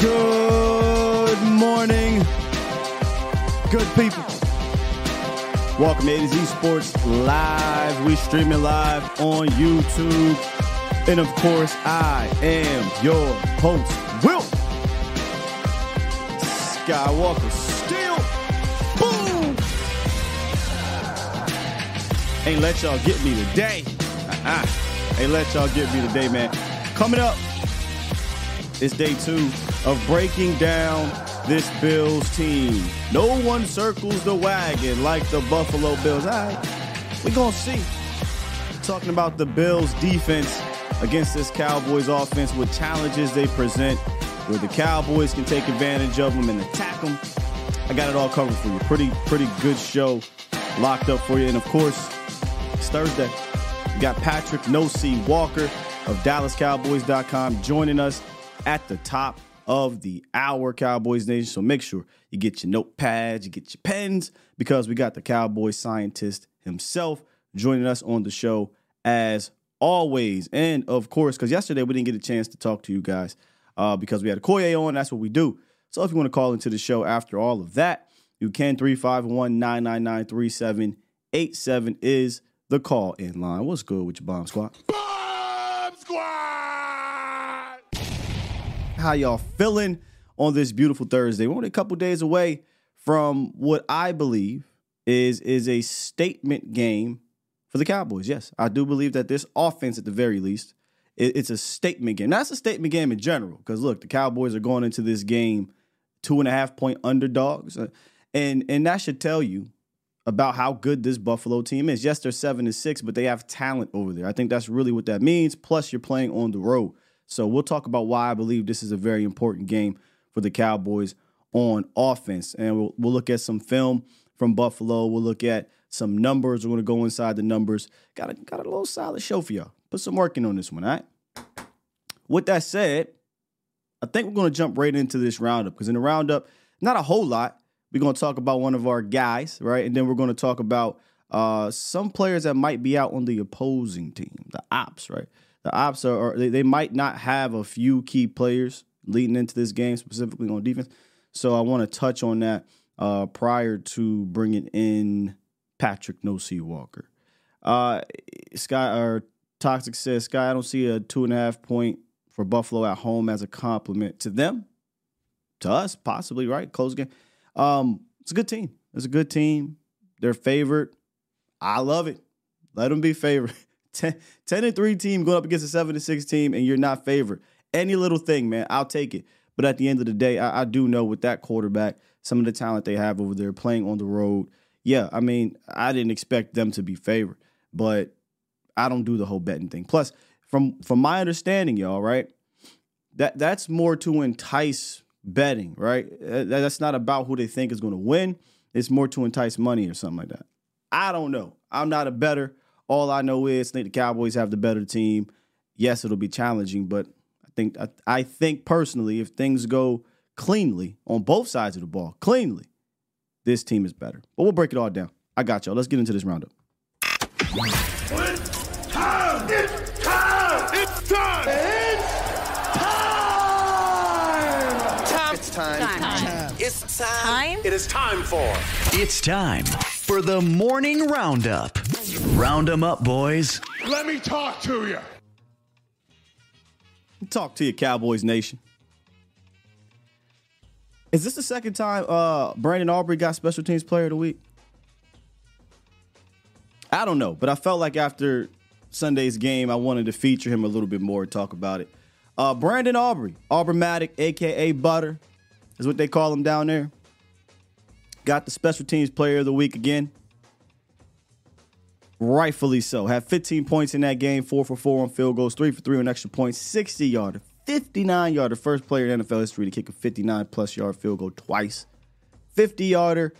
Good morning, good people. Welcome to A to Z Sports Live. We streaming live on YouTube. And of course, I am your host, Will Skywalker. Still, boom! Ain't let y'all get me today. Uh-uh. Ain't let y'all get me today, man. Coming up, it's day two of breaking down this Bills team. No one circles the wagon like the Buffalo Bills. All right, we gonna see. Talking about the Bills defense against this Cowboys offense with challenges they present, where the Cowboys can take advantage of them and attack them. I got it all covered for you. Pretty, pretty good show locked up for you. And of course, it's Thursday. We got Patrik No C Walker of DallasCowboys.com joining us at the top of the hour, Cowboys Nation. So make sure you get your notepads, you get your pens, because we got the Cowboy scientist himself joining us on the show as always. And of course, because yesterday we didn't get a chance to talk to you guys uh, because we had a Koye on. That's what we do. So if you want to call into the show after all of that, you can 351 999 3787 is the call in line. What's good with your bomb squad? Bomb Squad! How y'all feeling on this beautiful Thursday. We're only a couple days away from what I believe is is a statement game for the Cowboys. Yes, I do believe that this offense, at the very least, it, it's a statement game. That's a statement game in general. Because look, the Cowboys are going into this game two and a half point underdogs, uh, and and that should tell you about how good this Buffalo team is. Yes, they're seven and six, but they have talent over there. I think that's really what that means. Plus, you're playing on the road. So we'll talk about why I believe this is a very important game for the Cowboys on offense. And we'll, we'll look at some film from Buffalo. We'll look at some numbers. We're going to go inside the numbers. Got a, got a little solid show for y'all. Put some work in on this one, all right? With that said, I think we're going to jump right into this roundup because in the roundup, not a whole lot. We're going to talk about one of our guys, right? And then we're going to talk about uh, some players that might be out on the opposing team, the ops, right? The ops are, are they, they, might not have a few key players leading into this game, specifically on defense. So I want to touch on that uh, prior to bringing in Patrik No C Walker. Uh, Sky or Toxic says Sky, I don't see a two and a half point for Buffalo at home as a compliment to them, to us possibly, right? Close game. Um, it's a good team. It's a good team. They're favored. I love it. Let them be favored. 10, 10 and 3 team going up against a 7 and 6 team and you're not favored. Any little thing, man, I'll take it. But at the end of the day, I, I, do know with that quarterback, some of the talent they have over there playing on the road. Yeah, I mean, I didn't expect them to be favored, but I don't do the whole betting thing. Plus, from from my understanding, y'all, right? That that's more to entice betting, right? That's not about who they think is going to win. It's more to entice money or something like that. I don't know. I'm not a better. All I know is I think the Cowboys have the better team. Yes, it'll be challenging, but I think I, I think personally, if things go cleanly on both sides of the ball, cleanly, this team is better. But we'll break it all down. I got y'all. Let's get into this roundup. It's time! It's time! It's time! It's time. Time. Time. It's time. It is time for It's time for the morning roundup. Round 'em up, boys. Let me talk to you. Talk to you, Cowboys Nation. Is this the second time uh, Brandon Aubrey got Special Teams Player of the Week? I don't know, but I felt like after Sunday's game, I wanted to feature him a little bit more, and talk about it. Uh, Brandon Aubrey, Aubreymatic, aka Butter, is what they call him down there. Got the Special Teams Player of the Week again. Rightfully so. Had 15 points in that game, four for four on field goals, three for three on extra points, 60 yarder, 59 yarder, first player in NFL history to kick a 59 plus yard field goal twice, 50 yarder,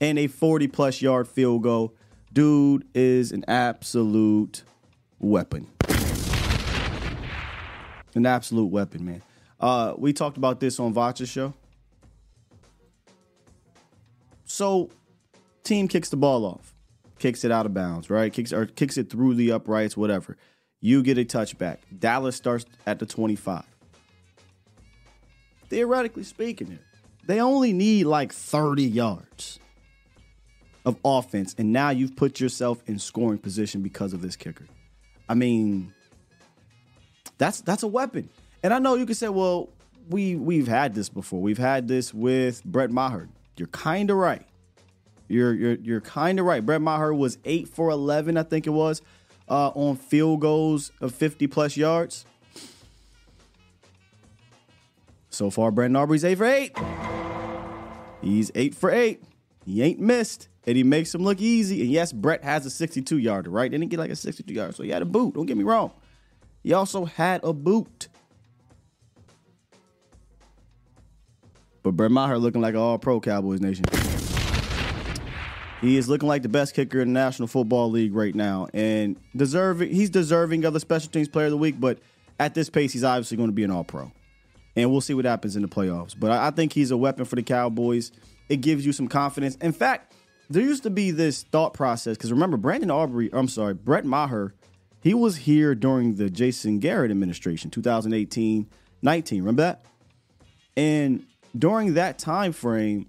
and a 40 plus yard field goal. Dude is an absolute weapon. An absolute weapon, man. Uh, we talked about this on Vacha's show. So, team kicks the ball off kicks it out of bounds, right? Kicks or kicks it through the uprights, whatever. You get a touchback. Dallas starts at the 25. Theoretically speaking, here, they only need like 30 yards of offense, and now you've put yourself in scoring position because of this kicker. I mean, that's that's a weapon. And I know you can say, well, we we've had this before. We've had this with Brett Maher. You're kind of right. You're you're you're kind of right. Brett Maher was eight for eleven, I think it was, uh, on field goals of fifty plus yards. So far, Brandon Aubrey's eight for eight. He's eight for eight. He ain't missed, and he makes him look easy. And yes, Brett has a 62 yarder, right? Didn't get like a 62 yarder, so he had a boot. Don't get me wrong. He also had a boot. But Brett Maher looking like an all pro Cowboys nation. He is looking like the best kicker in the National Football League right now, and deserving. He's deserving of the Special Teams Player of the Week, but at this pace, he's obviously going to be an All Pro, and we'll see what happens in the playoffs. But I think he's a weapon for the Cowboys. It gives you some confidence. In fact, there used to be this thought process because remember, Brandon Aubrey. I'm sorry, Brett Maher. He was here during the Jason Garrett administration, 2018, 19. Remember that? And during that time frame,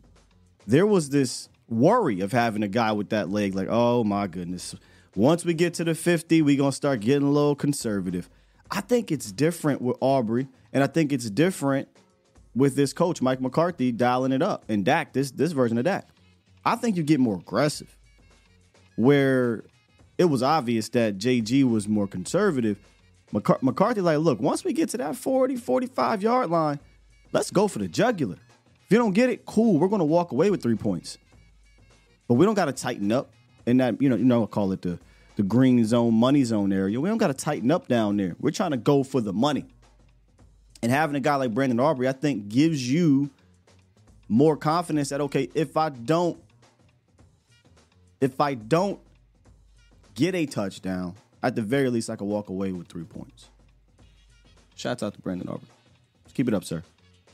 there was this worry of having a guy with that leg. Like, oh my goodness. Once we get to the 50, we're to start getting a little conservative. I think it's different with Aubrey, and I think it's different with this coach, Mike McCarthy, dialing it up. And Dak, this this version of Dak. I think you get more aggressive. Where it was obvious that JG was more conservative. McCarthy, like, look, once we get to that 40, 45 yard line, let's go for the jugular. If you don't get it, cool. We're going to walk away with three points. But we don't got to tighten up in that, you know, you know, I call it the the green zone, money zone area. We don't got to tighten up down there. We're trying to go for the money. And having a guy like Brandon Aubrey, I think, gives you more confidence that okay, if I don't, if I don't get a touchdown, at the very least, I can walk away with three points. Shouts out to Brandon Aubrey. Keep it up, sir.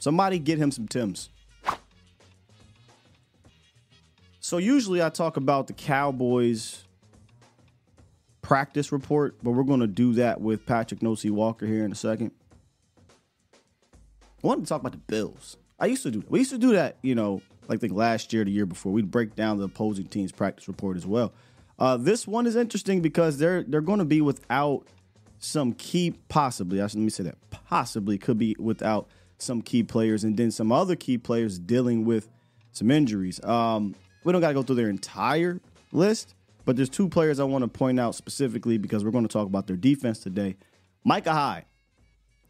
Somebody get him some Tims. So usually I talk about the Cowboys practice report, but we're going to do that with Patrik No C Walker here in a second. I wanted to talk about the Bills. I used to do that. We used to do that, you know, like think last year, the year before. We'd break down the opposing team's practice report as well. Uh, this one is interesting because they're they're going to be without some key, possibly. Let me say that possibly could be without some key players, and then some other key players dealing with some injuries. Um, we don't got to go through their entire list, but there's two players I want to point out specifically because we're going to talk about their defense today. Micah Hyde.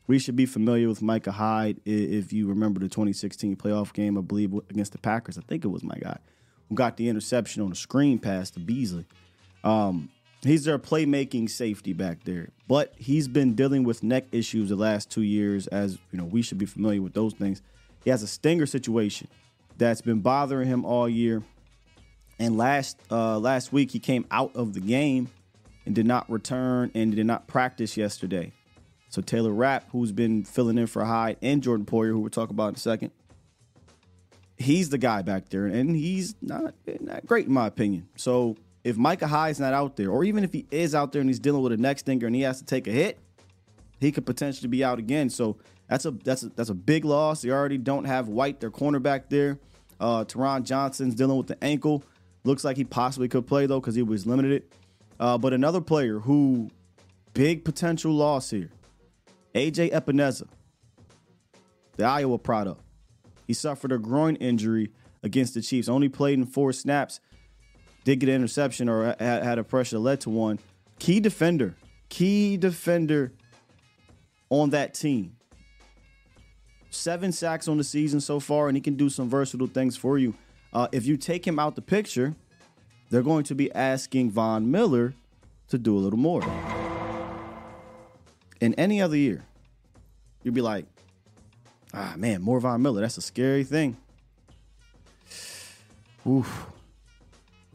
We should be familiar with Micah Hyde if you remember the 2016 playoff game, I believe, against the Packers. I think it was my guy who got the interception on the screen pass to Beasley. Um, he's their playmaking safety back there, but he's been dealing with neck issues the last two years. As you know, we should be familiar with those things. He has a stinger situation that's been bothering him all year. And last uh, last week he came out of the game and did not return and did not practice yesterday. So Taylor Rapp, who's been filling in for Hyde, and Jordan Poyer, who we'll talk about in a second, he's the guy back there, and he's not not great in my opinion. So if Micah Hyde's not out there, or even if he is out there and he's dealing with a neck stinger and he has to take a hit, he could potentially be out again. So that's a that's a, that's a big loss. They already don't have White, their cornerback there. Uh, Taron Johnson's dealing with the ankle. Looks like he possibly could play though because he was limited. Uh, but another player who big potential loss here. AJ Epenesa, the Iowa product. He suffered a groin injury against the Chiefs. Only played in four snaps. Did get an interception or had a pressure that led to one. Key defender, key defender on that team. Seven sacks on the season so far, and he can do some versatile things for you. Uh, if you take him out the picture, they're going to be asking Von Miller to do a little more. In any other year, you'd be like, ah, man, more Von Miller. That's a scary thing. Oof.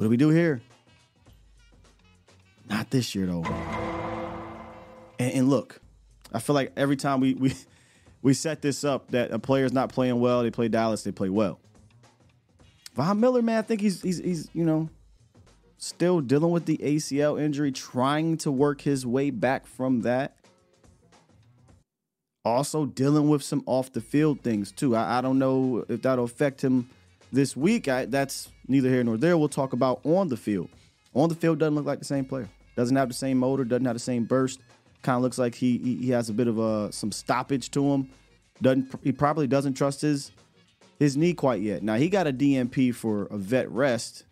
What do we do here? Not this year, though. And, and look, I feel like every time we, we we set this up that a player's not playing well, they play Dallas, they play well. Von Miller, man, I think he's he's he's you know still dealing with the ACL injury, trying to work his way back from that. Also dealing with some off the field things too. I, I don't know if that'll affect him this week. I, that's neither here nor there. We'll talk about on the field. On the field doesn't look like the same player. Doesn't have the same motor. Doesn't have the same burst. Kind of looks like he, he he has a bit of a some stoppage to him. Doesn't he probably doesn't trust his his knee quite yet. Now he got a DNP for a vet rest,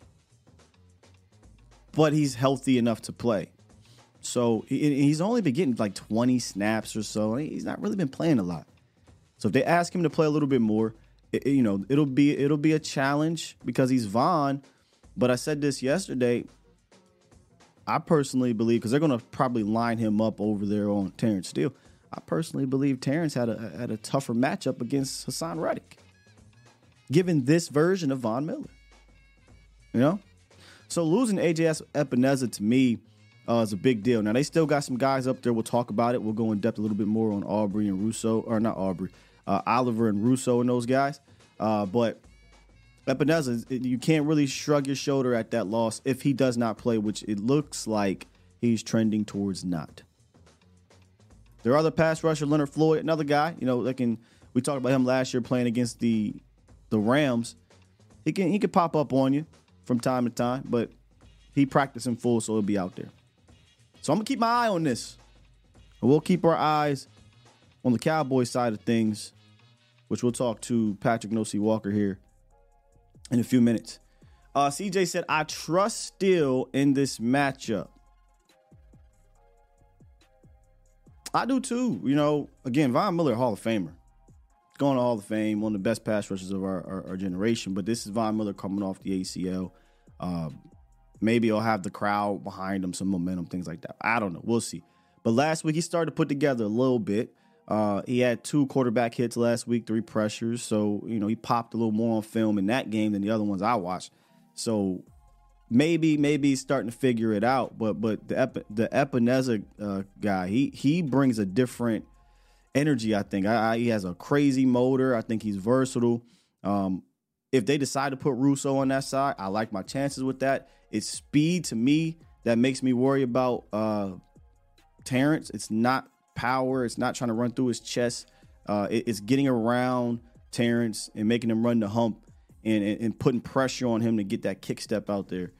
but he's healthy enough to play. So he's only been getting like 20 snaps or so. He's not really been playing a lot. So if they ask him to play a little bit more, it, you know, it'll be it'll be a challenge because he's Von. But I said this yesterday. I personally believe because they're going to probably line him up over there on Terence Steele. I personally believe Terence had a had a tougher matchup against Haason Reddick, given this version of Von Miller. You know, so losing AJ Epenesa to me uh, is a big deal. Now they still got some guys up there. We'll talk about it. We'll go in depth a little bit more on Aubrey and Rousseau, or not Aubrey, uh, Oliver and Rousseau and those guys. Uh, but Epenesa, you can't really shrug your shoulder at that loss if he does not play, which it looks like he's trending towards not. Their other pass rusher, Leonard Floyd, another guy, you know, that can we talked about him last year playing against the the Rams. He can he can pop up on you from time to time, but he practiced in full, so he'll be out there. So I'm gonna keep my eye on this. We'll keep our eyes on the Cowboys side of things, which we'll talk to Patrik No C Walker here in a few minutes. Uh, CJ said, I trust Steele in this matchup. I do too. You know, again, Von Miller, Hall of Famer. Going to Hall of Fame, one of the best pass rushers of our, our, our generation. But this is Von Miller coming off the ACL. Uh, maybe he'll have the crowd behind him, some momentum, things like that. I don't know. We'll see. But last week, he started to put together a little bit. Uh, he had two quarterback hits last week, three pressures. So, you know, he popped a little more on film in that game than the other ones I watched. So maybe maybe he's starting to figure it out. But but the Ep- the Epenesa uh, guy, he he brings a different energy. I think I, I, he has a crazy motor. I think he's versatile. Um, if they decide to put Rousseau on that side, I like my chances with that. It's speed to me that makes me worry about uh, Terence. It's not power. It's not trying to run through his chest. Uh, it, it's getting around Terence and making him run the hump and, and, and putting pressure on him to get that kick step out there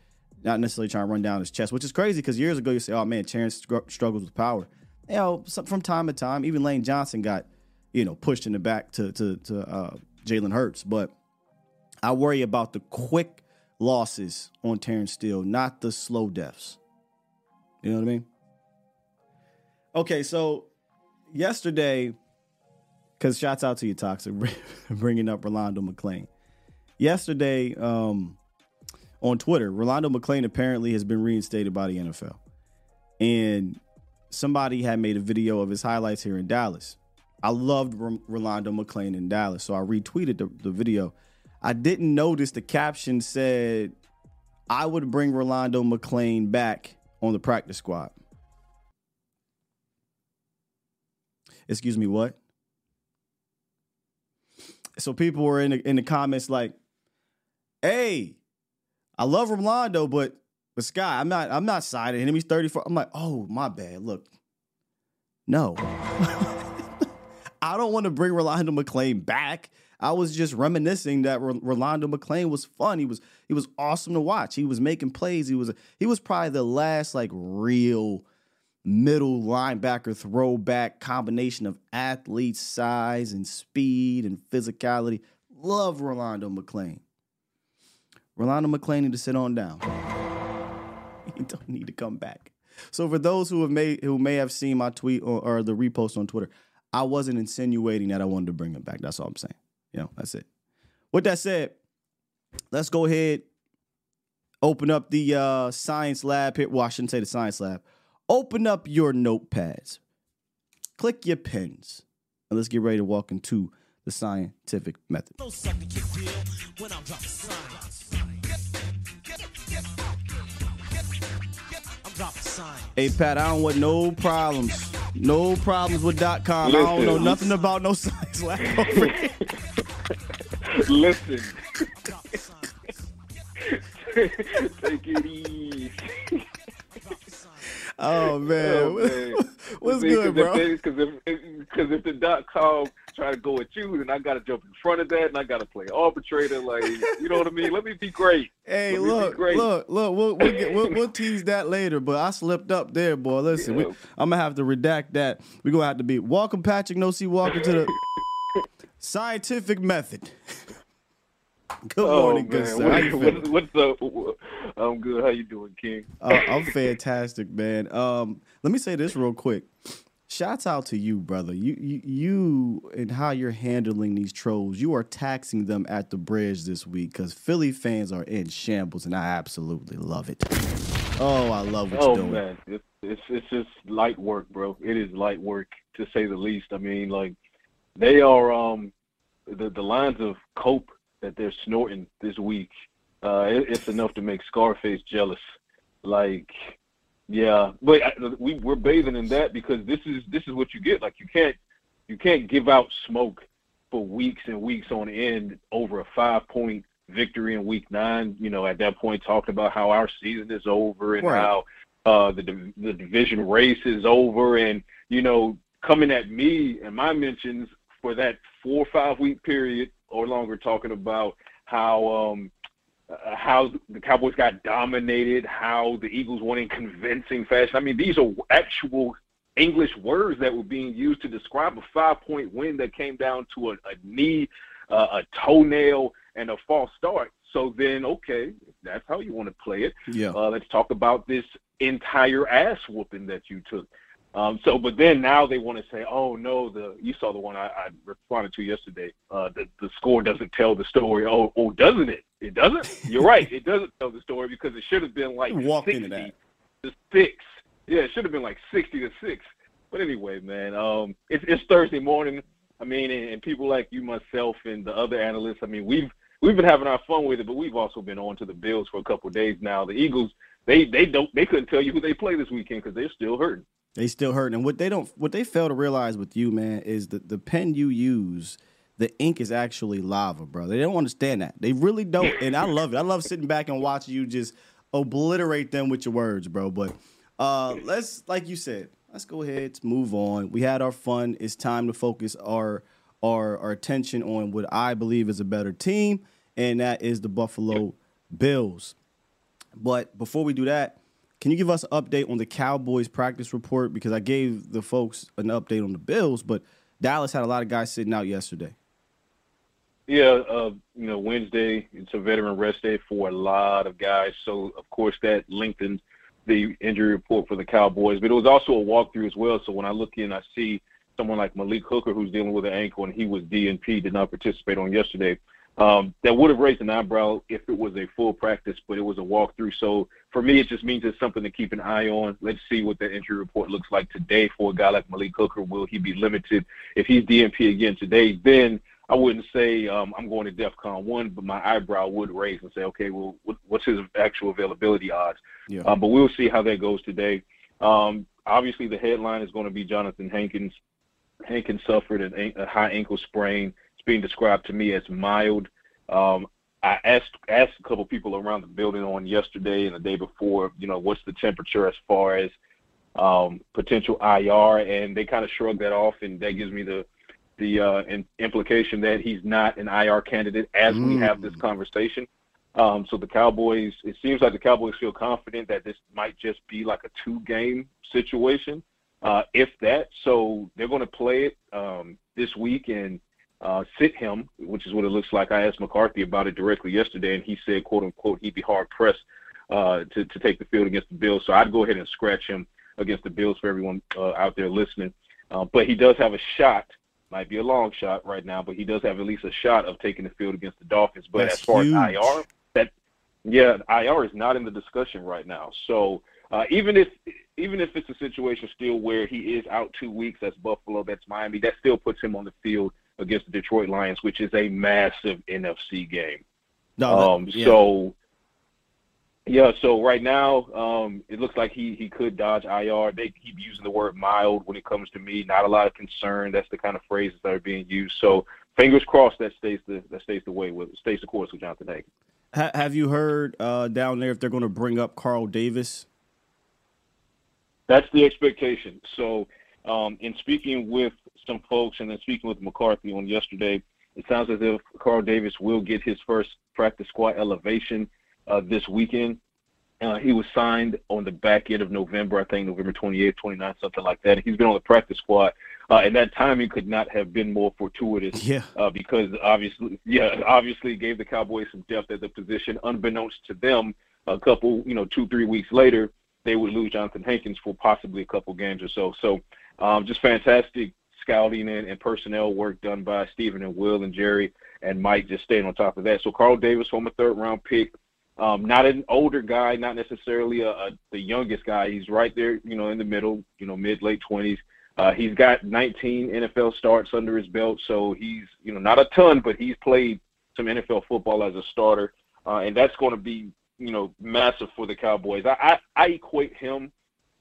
not necessarily trying to run down his chest, which is crazy because years ago you say, "Oh man, Terence struggles with power." You know, from time to time, even Lane Johnson got you know pushed in the back to to to uh, Jalen Hurts, but I worry about the quick losses on Terence Steele, not the slow deaths. You know what I mean? Okay, so yesterday, because shouts out to you, Toxic, bringing up Rolando McClain. Yesterday, um, on Twitter, Rolando McClain apparently has been reinstated by the NFL. And somebody had made a video of his highlights here in Dallas. I loved R- Rolando McClain in Dallas, so I retweeted the, the video. I didn't notice the caption said, I would bring Rolando McClain back on the practice squad. Excuse me, what? So people were in the, in the comments like, hey, I love Rolando, but but Sky, I'm not I'm not siding him. He's 34. I'm like, oh my bad. Look, no. I don't want to bring Rolando McClain back. I was just reminiscing that Rolando McClain was fun. He was he was awesome to watch. He was making plays. He was he was probably the last like real middle linebacker throwback combination of athlete size and speed and physicality. Love Rolando McClain. Rolando McClain need to sit on down. he don't need to come back. So for those who have made who may have seen my tweet or, or the repost on Twitter, I wasn't insinuating that I wanted to bring him back. That's all I'm saying. You know, that's it. With that said, let's go ahead, open up the uh, science lab here. Well, I shouldn't say the science lab. Open up your notepads, click your pens, and let's get ready to walk into the scientific method. Hey Pat, I don't want no problems. No problems with dot com. I don't know Listen. nothing about no science lab over here. Listen. Take it easy. Oh, oh man, Oh, man. what's See, good, bro? If because if, because if the dot com try to go at you, then I got to jump in front of that, and I got to play arbitrator. Like, you know what I mean? Let me be great. Hey, Let look, great. look, look. We'll we'll, get, we'll we'll tease that later, but I slipped up there, boy. Listen, we, Yeah. I'm gonna have to redact that. We're gonna have to be welcome, Patrik No C Walker, to the scientific method. Good morning, good Oh, man. sir. How you What- what's up? I'm good. How you doing, King? Uh, I'm fantastic, man. Um, let me say this real quick. Shouts out to you, brother. You, you, you, and how you're handling these trolls. You are taxing them at the bridge this week because Philly fans are in shambles, and I absolutely love it. Oh, I love what Oh you're doing. man, it's, it's it's just light work, bro. It is light work to say the least. I mean, like they are um the the lines of cope that they're snorting this week. Uh, it, it's enough to make Scarface jealous. Like, yeah, but I, we we're bathing in that because this is this is what you get. Like, you can't you can't give out smoke for weeks and weeks on end over a five point victory in week nine. You know, at that point, talking about how our season is over and Right. how uh, the the division race is over, and you know, coming at me and my mentions for that four or five week period or longer, talking about how um, uh, how the Cowboys got dominated, how the Eagles won in convincing fashion. I mean, these are actual English words that were being used to describe a five point win that came down to a, a knee, uh, a toenail, and a false start. So then, okay, that's how you want to play it. Yeah. Uh, let's talk about this entire ass whooping that you took. Um, so, but then now they want to say, oh no, the you saw the one I, I responded to yesterday. Uh, the the score doesn't tell the story. Oh, oh, doesn't it? It doesn't. You're right. It doesn't tell the story because it should have been like walked 60 into that. to six. Yeah, it should have been like sixty to six. But anyway, man, um, it's it's Thursday morning. I mean, and, and people like you, myself, and the other analysts. I mean, we've we've been having our fun with it, but we've also been on to the Bills for a couple of days now. The Eagles, they they don't they couldn't tell you who they play this weekend because they're still hurting. They still hurting. And what they don't what they fail to realize with you, man, is that the pen you use, the ink is actually lava, bro. They don't understand that. They really don't. And I love it. I love sitting back and watching you just obliterate them with your words, bro. But uh let's like you said, let's go ahead, move on. We had our fun. It's time to focus our our our attention on what I believe is a better team, and that is the Buffalo Bills. But before we do that, can you give us an update on the Cowboys practice report? Because I gave the folks an update on the Bills, but Dallas had a lot of guys sitting out yesterday. Yeah, uh, you know, Wednesday it's a veteran rest day for a lot of guys, so of course that lengthened the injury report for the Cowboys. But it was also a walkthrough as well. So when I look in, I see someone like Malik Hooker who's dealing with an ankle, and he was DNP, did not participate on yesterday. Um, that would have raised an eyebrow if it was a full practice, but it was a walkthrough. So for me, it just means it's something to keep an eye on. Let's see what the injury report looks like today for a guy like Malik Hooker. Will he be limited? If he's DNP again today, then I wouldn't say um, I'm going to DEFCON one, but my eyebrow would raise and say, okay, well, what's his actual availability odds? Yeah. Um, but we'll see how that goes today. Um, obviously, the headline is going to be Jonathan Hankins. Hankins suffered an- a high ankle sprain. Being described to me as mild. Um, I asked asked a couple people around the building on yesterday and the day before, you know, what's the temperature as far as um, potential IR, and they kind of shrugged that off, and that gives me the the uh, in, implication that he's not an IR candidate as we have this conversation. Um, so the Cowboys, it seems like the Cowboys feel confident that this might just be like a two-game situation, uh, if that. So they're going to play it um, this week and uh, sit him, which is what it looks like. I asked McCarthy about it directly yesterday, and he said, "quote unquote," he'd be hard pressed uh, to to take the field against the Bills. So I'd go ahead and scratch him against the Bills for everyone uh, out there listening. Uh, but he does have a shot. Might be a long shot right now, but he does have at least a shot of taking the field against the Dolphins. But That's as far huge. as IR, that yeah, IR is not in the discussion right now. So uh, even if even if it's a situation still where he is out two weeks, that's Buffalo, that's Miami, that still puts him on the field against the Detroit Lions, which is a massive NFC game. No, Um, yeah. So, yeah, so right now, um, it looks like he, he could dodge IR. They keep using the word mild when it comes to me. Not a lot of concern. That's the kind of phrases that are being used. So, fingers crossed that stays the that stays the way with stays the course with Jonathan Hankins. Ha- have you heard uh, down there if they're going to bring up Carl Davis? That's the expectation. So, um, in speaking with some folks and then speaking with McCarthy on yesterday, it sounds as if Carl Davis will get his first practice squad elevation uh, this weekend. Uh, he was signed on the back end of November, I think November 28th, 29th, something like that. He's been on the practice squad, uh, and that timing could not have been more fortuitous Yeah. uh, because obviously, yeah, obviously gave the Cowboys some depth at the position. Unbeknownst to them, a couple, you know, two, three weeks later, they would lose Jonathan Hankins for possibly a couple games or so. So, um, just fantastic scouting and, and personnel work done by Stephen and Will and Jerry and Mike just staying on top of that. So, Carl Davis, former third round pick, um, not an older guy, not necessarily a, a, the youngest guy. He's right there, you know, in the middle, you know, mid late twenties. Uh, he's got 19 NFL starts under his belt, so he's, you know, not a ton, but he's played some NFL football as a starter, uh, and that's going to be, you know, massive for the Cowboys. I, I, I equate him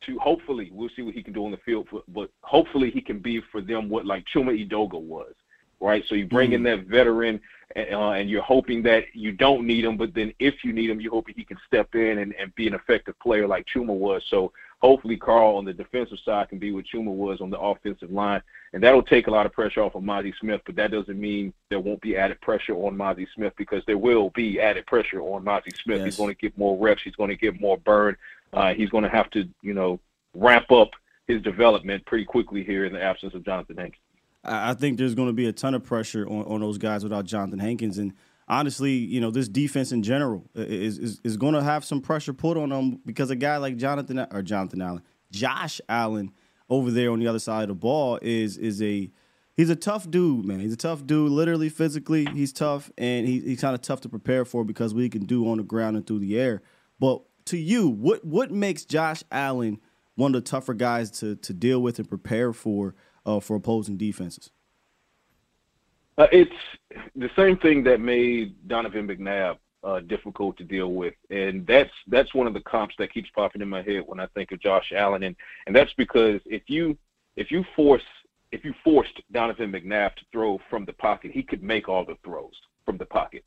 to hopefully we'll see what he can do on the field, for, but hopefully he can be for them what like Chuma Edoga was, right? So you bring in that veteran, uh, and you're hoping that you don't need him, but then if you need him, you're hoping he can step in and, and be an effective player like Chuma was. So hopefully Carl on the defensive side can be what Chuma was on the offensive line, and that'll take a lot of pressure off of Mazi Smith. But that doesn't mean there won't be added pressure on Mazi Smith because there will be added pressure on Mazi Smith. Yes. He's going to get more reps. He's going to get more burn. Uh, he's going to have to, you know, ramp up his development pretty quickly here in the absence of Jonathan Hankins. I I think there's going to be a ton of pressure on, on those guys without Jonathan Hankins. And honestly, you know, this defense in general is is, is going to have some pressure put on them because a guy like Jonathan or Jonathan Allen, Josh Allen over there on the other side of the ball is is a he's a tough dude, man. He's a tough dude, literally, physically. He's tough, and he, he's kind of tough to prepare for because what he can do on the ground and through the air. But to you, what what makes Josh Allen one of the tougher guys to to deal with and prepare for uh, for opposing defenses? Uh, it's the same thing that made Donovan McNabb uh, difficult to deal with, and that's that's one of the comps that keeps popping in my head when I think of Josh Allen, and and that's because if you if you force if you forced Donovan McNabb to throw from the pocket, he could make all the throws from the pocket,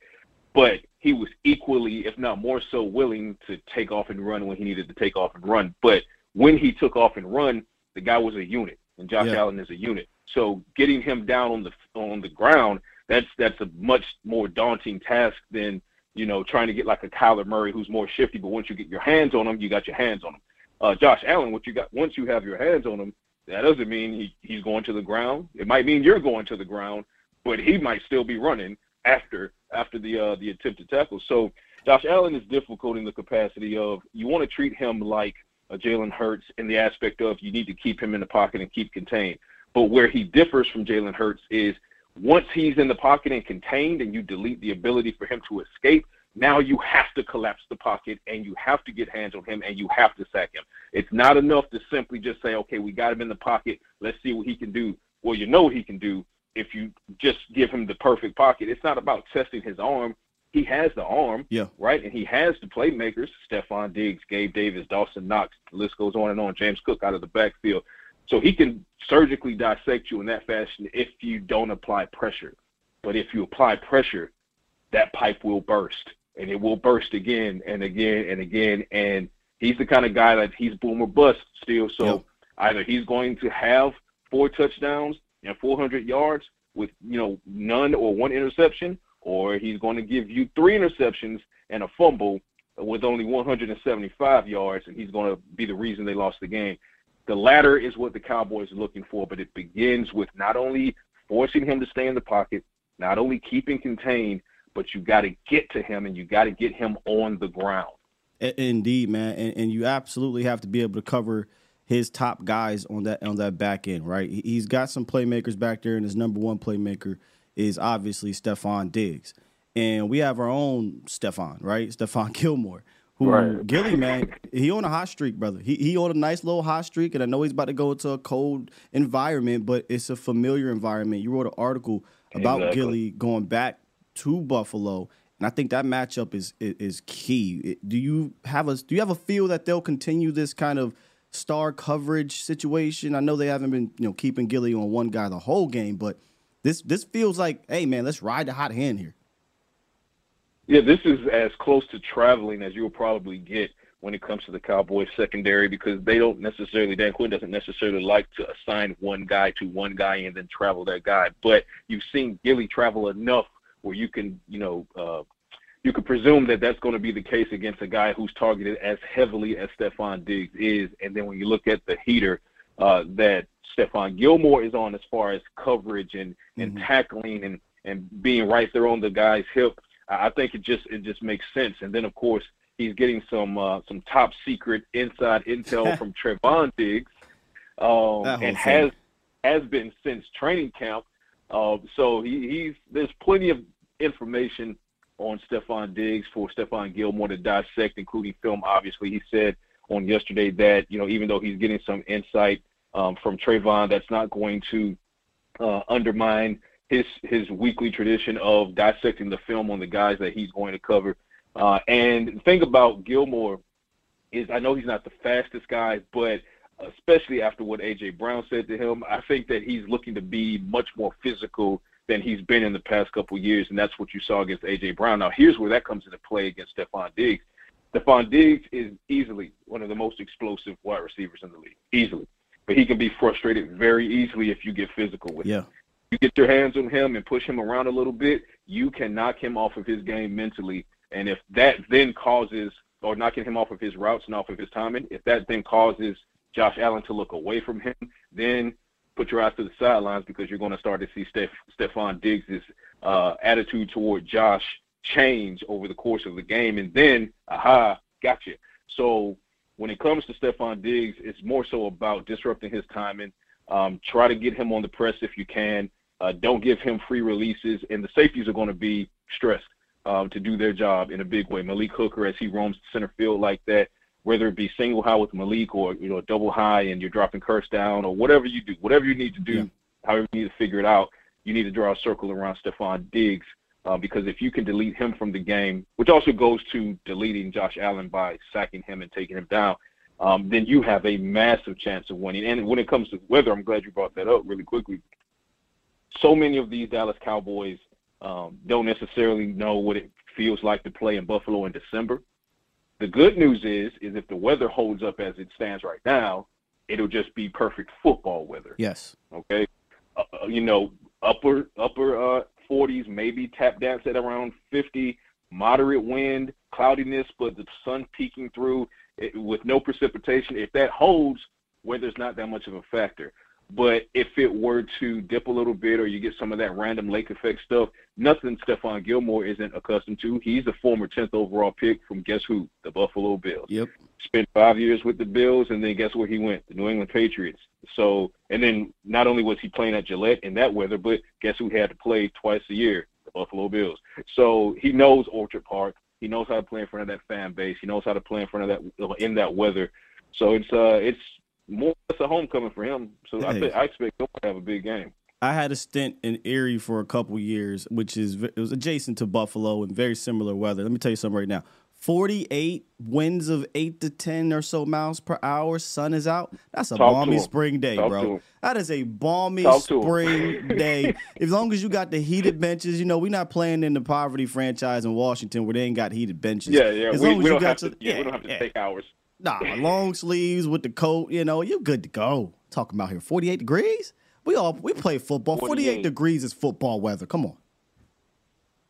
but he was equally, if not more so, willing to take off and run when he needed to take off and run. But when he took off and run, the guy was a unit, and Josh Yeah. Allen is a unit. So getting him down on the on the ground, that's that's a much more daunting task than you know trying to get like a Kyler Murray who's more shifty. But once you get your hands on him, you got your hands on him. Uh, Josh Allen, what you got once you have your hands on him, that doesn't mean he, he's going to the ground. It might mean you're going to the ground, but he might still be running after after the uh, the attempted tackle. So Josh Allen is difficult in the capacity of you want to treat him like a Jalen Hurts in the aspect of you need to keep him in the pocket and keep contained. But where he differs from Jalen Hurts is once he's in the pocket and contained and you delete the ability for him to escape, now you have to collapse the pocket and you have to get hands on him and you have to sack him. It's not enough to simply just say, okay, we got him in the pocket. Let's see what he can do. Well, you know what he can do if you just give him the perfect pocket. It's not about testing his arm. He has the arm, Yeah. right? And he has the playmakers, Stefon Diggs, Gabe Davis, Dawson Knox, the list goes on and on, James Cook out of the backfield. So he can surgically dissect you in that fashion if you don't apply pressure. But if you apply pressure, that pipe will burst. And it will burst again and again and again. And he's the kind of guy that he's boom or bust still. So Yep. either he's going to have four touchdowns and 400 yards with, you know, none or one interception, or he's going to give you three interceptions and a fumble with only 175 yards, and he's going to be the reason they lost the game. The latter is what the Cowboys are looking for, but it begins with not only forcing him to stay in the pocket, not only keeping contained, but you got to get to him and you got to get him on the ground. Indeed, man, and, and you absolutely have to be able to cover his top guys on that on that back end, right? He's got some playmakers back there, and his number one playmaker is obviously Stefon Diggs, and we have our own Stefon, right? Stephon Gilmore, who right. Gilly man, he on a hot streak, brother. He he on a nice little hot streak, and I know he's about to go into a cold environment, but it's a familiar environment. You wrote an article about exactly. Gilly going back to Buffalo and I think that matchup is is, is key. Do you have a do you have a feel that they'll continue this kind of star coverage situation? I know they haven't been you know keeping Gilly on one guy the whole game, but this this feels like, hey man, let's ride the hot hand here. Yeah, this is as close to traveling as you'll probably get when it comes to the Cowboys secondary because they don't necessarily Dan Quinn doesn't necessarily like to assign one guy to one guy and then travel that guy. But you've seen Gilly travel enough where you can, you know, uh, you could presume that that's going to be the case against a guy who's targeted as heavily as Stefon Diggs is. And then when you look at the heater uh, that Stephon Gilmore is on as far as coverage and, and mm-hmm. tackling and, and being right there on the guy's hip, I think it just it just makes sense. And then of course he's getting some uh, some top secret inside intel from Trevon Diggs, um, and thing. has has been since training camp. Uh, so he, he's there's plenty of information on Stefon Diggs for Stephon Gilmore to dissect, including film. Obviously, he said on yesterday that you know even though he's getting some insight um, from Trevon, that's not going to uh, undermine his his weekly tradition of dissecting the film on the guys that he's going to cover. Uh, and the thing about Gilmore is, I know he's not the fastest guy, but especially after what AJ Brown said to him, I think that he's looking to be much more physical than he's been in the past couple years, and that's what you saw against AJ Brown. Now, here's where that comes into play against Stefon Diggs. Stefon Diggs is easily one of the most explosive wide receivers in the league, easily. But he can be frustrated very easily if you get physical with yeah. him. You get your hands on him and push him around a little bit, you can knock him off of his game mentally. And if that then causes, or knocking him off of his routes and off of his timing, if that then causes Josh Allen to look away from him, then put your eyes to the sidelines because you're going to start to see Steph, Stefon Diggs' uh, attitude toward Josh change over the course of the game. And then, aha, gotcha. So when it comes to Stefon Diggs, it's more so about disrupting his timing. Um, try to get him on the press if you can. Uh, don't give him free releases. And the safeties are going to be stressed um, to do their job in a big way. Malik Hooker, as he roams center field like that, whether it be single high with Malik or you know double high and you're dropping Kearse down or whatever you do, whatever you need to do, yeah. however you need to figure it out, you need to draw a circle around Stefon Diggs uh, because if you can delete him from the game, which also goes to deleting Josh Allen by sacking him and taking him down, um, then you have a massive chance of winning. And when it comes to weather, I'm glad you brought that up really quickly. So many of these Dallas Cowboys um, don't necessarily know what it feels like to play in Buffalo in December. The good news is, is if the weather holds up as it stands right now, it'll just be perfect football weather. Yes. Okay. Uh, uh you know, upper upper uh, 40s, maybe tap dance at around 50. Moderate wind, cloudiness, but the sun peeking through it, with no precipitation. If that holds, weather's not that much of a factor. But if it were to dip a little bit or you get some of that random lake effect stuff, nothing Stephon Gilmore isn't accustomed to. He's a former 10th overall pick from guess who? The Buffalo Bills. Yep. Spent five years with the Bills, and then guess where he went? The New England Patriots. So, and then not only was he playing at Gillette in that weather, but guess who had to play twice a year? The Buffalo Bills. So he knows Orchard Park. He knows how to play in front of that fan base. He knows how to play in front of that in that weather. So it's uh it's more it's a homecoming for him. So hey. I think I expect him to have a big game. I had a stint in Erie for a couple years, which is it was adjacent to Buffalo and very similar weather. Let me tell you something right now. 48 winds of 8 to 10 or so miles per hour. Sun is out. That's a Talk balmy spring day, Talk bro. That is a balmy Talk spring day. As long as you got the heated benches, you know, we're not playing in the poverty franchise in Washington where they ain't got heated benches. Yeah, yeah. As we, long as we you got to, to, yeah, we don't have to yeah. take hours. Nah, long sleeves with the coat, you know, you're good to go. Talking about here, 48 degrees? We all we play football. 48, 48 degrees is football weather. Come on.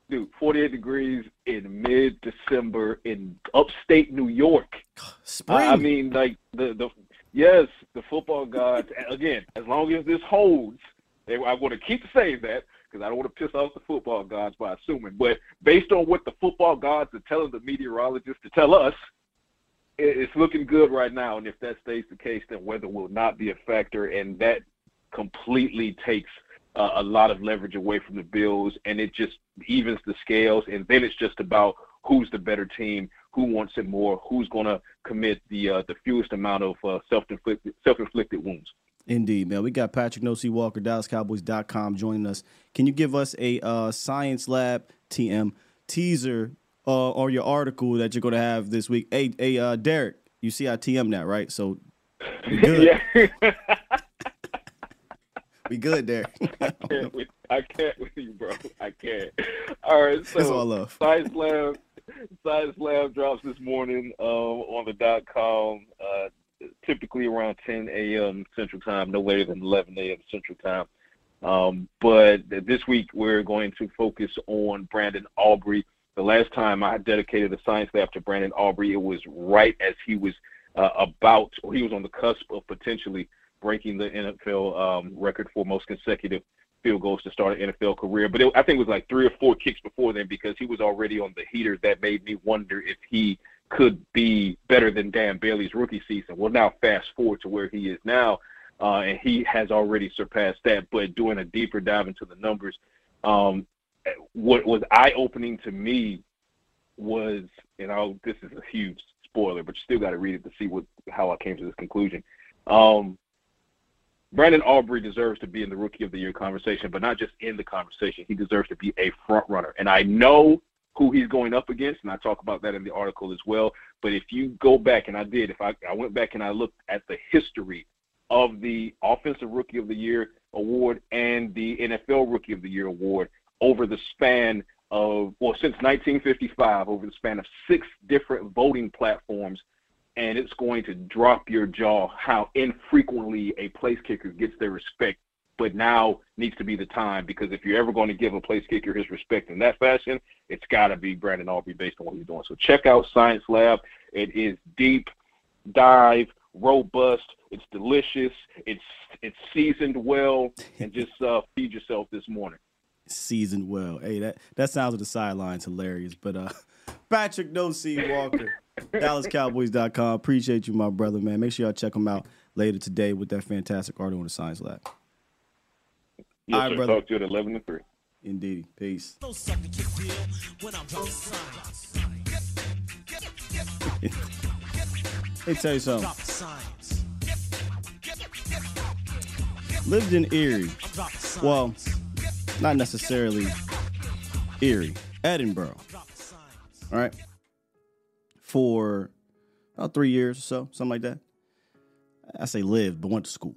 dude, 48 degrees in mid-December in upstate New York. Spring. I, I mean, like the the yes, the football gods. Again, as long as this holds, they, I want to keep saying that because I don't want to piss off the football gods by assuming. But based on what the football gods are telling the meteorologists to tell us, it's looking good right now. And if that stays the case, then weather will not be a factor, and that completely takes uh, a lot of leverage away from the Bills, and it just evens the scales. And then it's just about who's the better team, who wants it more, who's going to commit the uh, the fewest amount of uh, self-inflicted self-inflicted wounds. Indeed, man. We got Patrik No C Walker, DallasCowboys.com, joining us. Can you give us a uh, Science Lab TM teaser uh, or your article that you're going to have this week? Hey, hey, uh, Derek, you see I TM that, right? So we good. yeah. we good, Derek. I can't, with, I can't with you, bro. I can't. All right, so That's all love. Science Lab, Science Lab drops this morning um, on the dot com. Uh, typically around 10 a.m. Central Time, no later than 11 a.m. Central Time. Um, but this week we're going to focus on Brandon Aubrey. The last time I dedicated a science lab to Brandon Aubrey, it was right as he was uh, about, or he was on the cusp of potentially breaking the NFL um, record for most consecutive field goals to start an NFL career. But it, I think it was like three or four kicks before then because he was already on the heater. That made me wonder if he could be better than Dan Bailey's rookie season. Well, now fast forward to where he is now, uh, and he has already surpassed that. But doing a deeper dive into the numbers, um, what was eye opening to me was, you know, this is a huge spoiler, but you still got to read it to see what how I came to this conclusion. Um, Brandon Aubrey deserves to be in the Rookie of the Year conversation, but not just in the conversation. He deserves to be a front runner, and I know who he's going up against, and I talk about that in the article as well. But if you go back, and I did, if I, I went back and I looked at the history of the Offensive Rookie of the Year award and the NFL Rookie of the Year award over the span of, well, since 1955, over the span of six different voting platforms, and it's going to drop your jaw how infrequently a place kicker gets their respect but now needs to be the time because if you're ever going to give a place kicker his respect in that fashion, it's got to be Brandon Aubrey based on what he's doing. So check out Science Lab. It is deep dive, robust. It's delicious. It's it's seasoned well, and just uh, feed yourself this morning. Seasoned well. Hey, that that sounds with the sidelines hilarious. But uh, Patrik No C Walker, DallasCowboys.com. Appreciate you, my brother, man. Make sure y'all check him out later today with that fantastic article on the Science Lab. Yes, All right, sir. brother. Talk to you at 11 to 3. Indeed. Peace. Let me tell you something. Lived in Erie. Well, not necessarily Erie. Edinboro. All right. For about three years or so, something like that. I say lived, but went to school.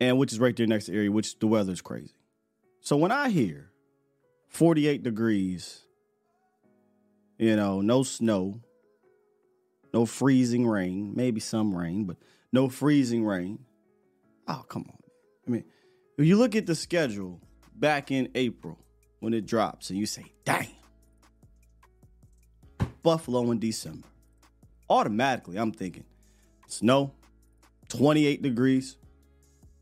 And which is right there next to Erie, which the weather's crazy. So when I hear 48 degrees, you know, no snow, no freezing rain, maybe some rain, but no freezing rain. Oh, come on. I mean, if you look at the schedule back in April when it drops and you say, damn, Buffalo in December, automatically I'm thinking snow, 28 degrees,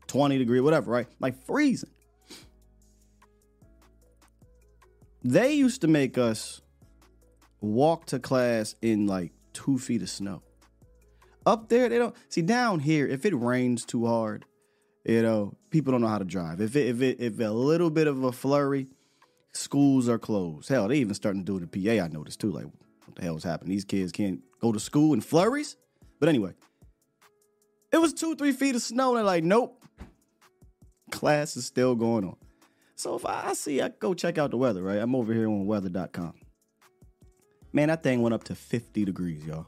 20 degree, whatever, right? Like freezing. They used to make us walk to class in like two feet of snow. Up there, they don't see down here. If it rains too hard, you know, people don't know how to drive. If it, if it, if a little bit of a flurry, schools are closed. Hell, they even starting to do in PA. I noticed too. Like, what the hell is happening? These kids can't go to school in flurries. But anyway, it was two, three feet of snow. And they're like, nope, class is still going on. So if I see, I go check out the weather, right? I'm over here on weather.com. Man, that thing went up to 50 degrees, y'all.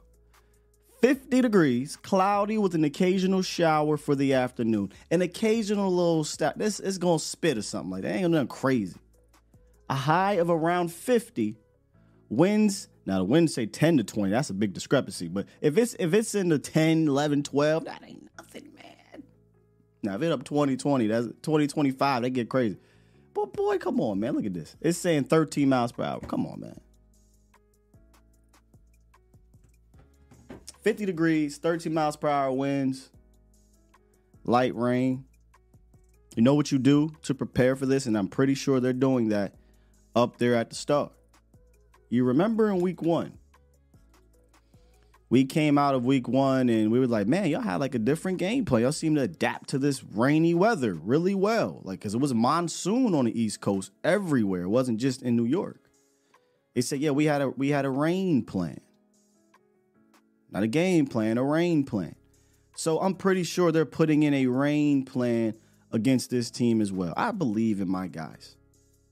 50 degrees, cloudy with an occasional shower for the afternoon. An occasional little stop. This is gonna spit or something like that. Ain't nothing crazy. A high of around 50. Winds, now the winds say 10 to 20. That's a big discrepancy. But if it's if it's in the 10, 11, 12, that ain't nothing, man. Now if it up 20, 20, that's 20, 25, they get crazy. But boy, come on, man. Look at this. It's saying 13 miles per hour. Come on, man. 50 degrees, 13 miles per hour winds, light rain. You know what you do to prepare for this? And I'm pretty sure they're doing that up there at the start. You remember in week one, we came out of week one and we were like, man, y'all had like a different game plan. Y'all seem to adapt to this rainy weather really well. Like, because it was a monsoon on the East Coast everywhere. It wasn't just in New York. They said, yeah, we had a we had a rain plan. Not a game plan, a rain plan. So I'm pretty sure they're putting in a rain plan against this team as well. I believe in my guys.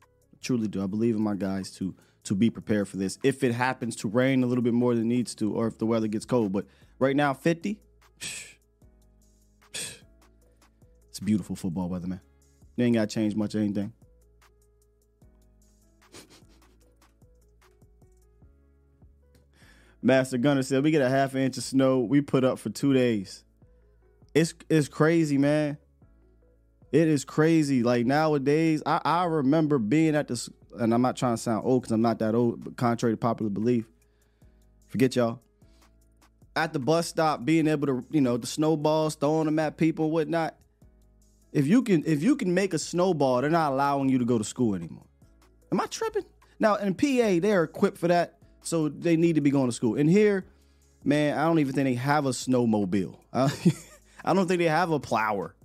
I truly do. I believe in my guys to to be prepared for this. If it happens to rain a little bit more than it needs to, or if the weather gets cold. But right now, 50. It's beautiful football weather, man. Ain't got to change much anything. Master Gunner said we get a half inch of snow we put up for two days. It's it's crazy, man. It is crazy. Like nowadays, I, I remember being at this, and I'm not trying to sound old because I'm not that old, but contrary to popular belief, forget y'all. At the bus stop, being able to, you know, the snowballs, throwing them at people whatnot. If you can, if you can make a snowball, they're not allowing you to go to school anymore. Am I tripping? Now in PA, they're equipped for that, so they need to be going to school. And here, man, I don't even think they have a snowmobile. I don't think they have a plower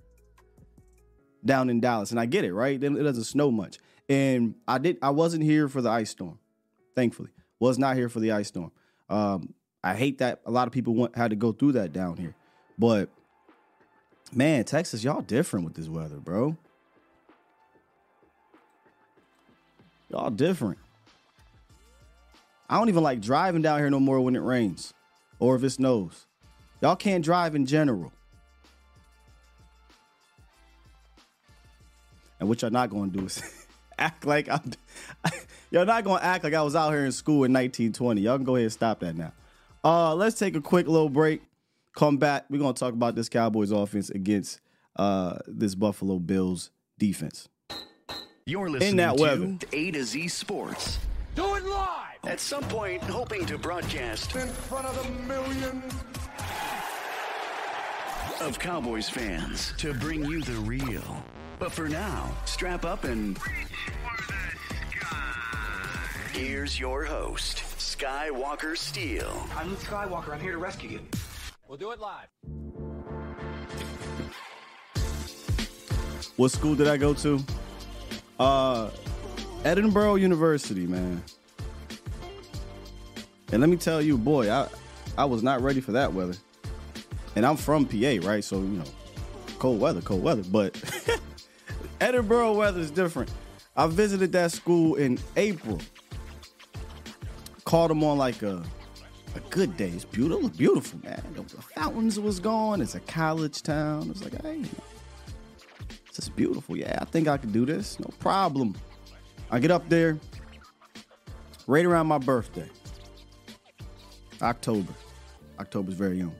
down in Dallas, and I get it, right? It doesn't snow much, and I did. I wasn't here for the ice storm, thankfully. Was not here for the ice storm. Um, I hate that a lot of people want, had to go through that down here, but man, Texas, y'all different with this weather, bro. Y'all different. I don't even like driving down here no more when it rains or if it snows. Y'all can't drive in general. And what y'all not gonna do is act like I'm. y'all not gonna act like I was out here in school in 1920. Y'all can go ahead and stop that now. Uh, let's take a quick little break. Come back. We're gonna talk about this Cowboys offense against uh this Buffalo Bills defense. You're listening that to weather. A to Z Sports. Do it live At some point, hoping to broadcast in front of the millions. of Cowboys fans to bring you the real. But for now, strap up and here's your host, Skywalker Steele. I'm Luke Skywalker. I'm here to rescue you. We'll do it live. What school did I go to? Uh, Edinboro University, man. And let me tell you, boy, I I was not ready for that weather. And I'm from PA, right? So you know, cold weather, cold weather. But Edinboro weather is different. I visited that school in April. Called them on like a a good day. It's beautiful, beautiful, man. The fountains was gone. It's a college town. It's like, hey, is beautiful. Yeah, I think I could do this. No problem. I get up there right around my birthday. October. October's very young.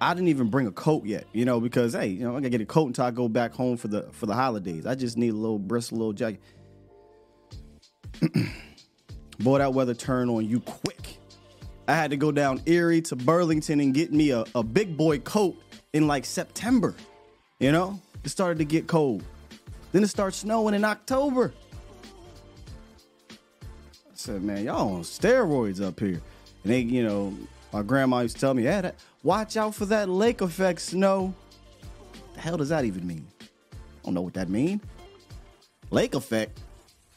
I didn't even bring a coat yet, you know, because hey, you know, I gotta get a coat until I go back home for the for the holidays. I just need a little bristle, a little jacket. Boy, that weather turned on you quick. I had to go down Erie to Burlington and get me a, a big boy coat in like September. You know, it started to get cold. Then it starts snowing in October. I said, man, y'all on steroids up here. And they, you know, my grandma used to tell me, yeah, that, watch out for that lake effect snow. The hell does that even mean? I don't know what that mean. Lake effect?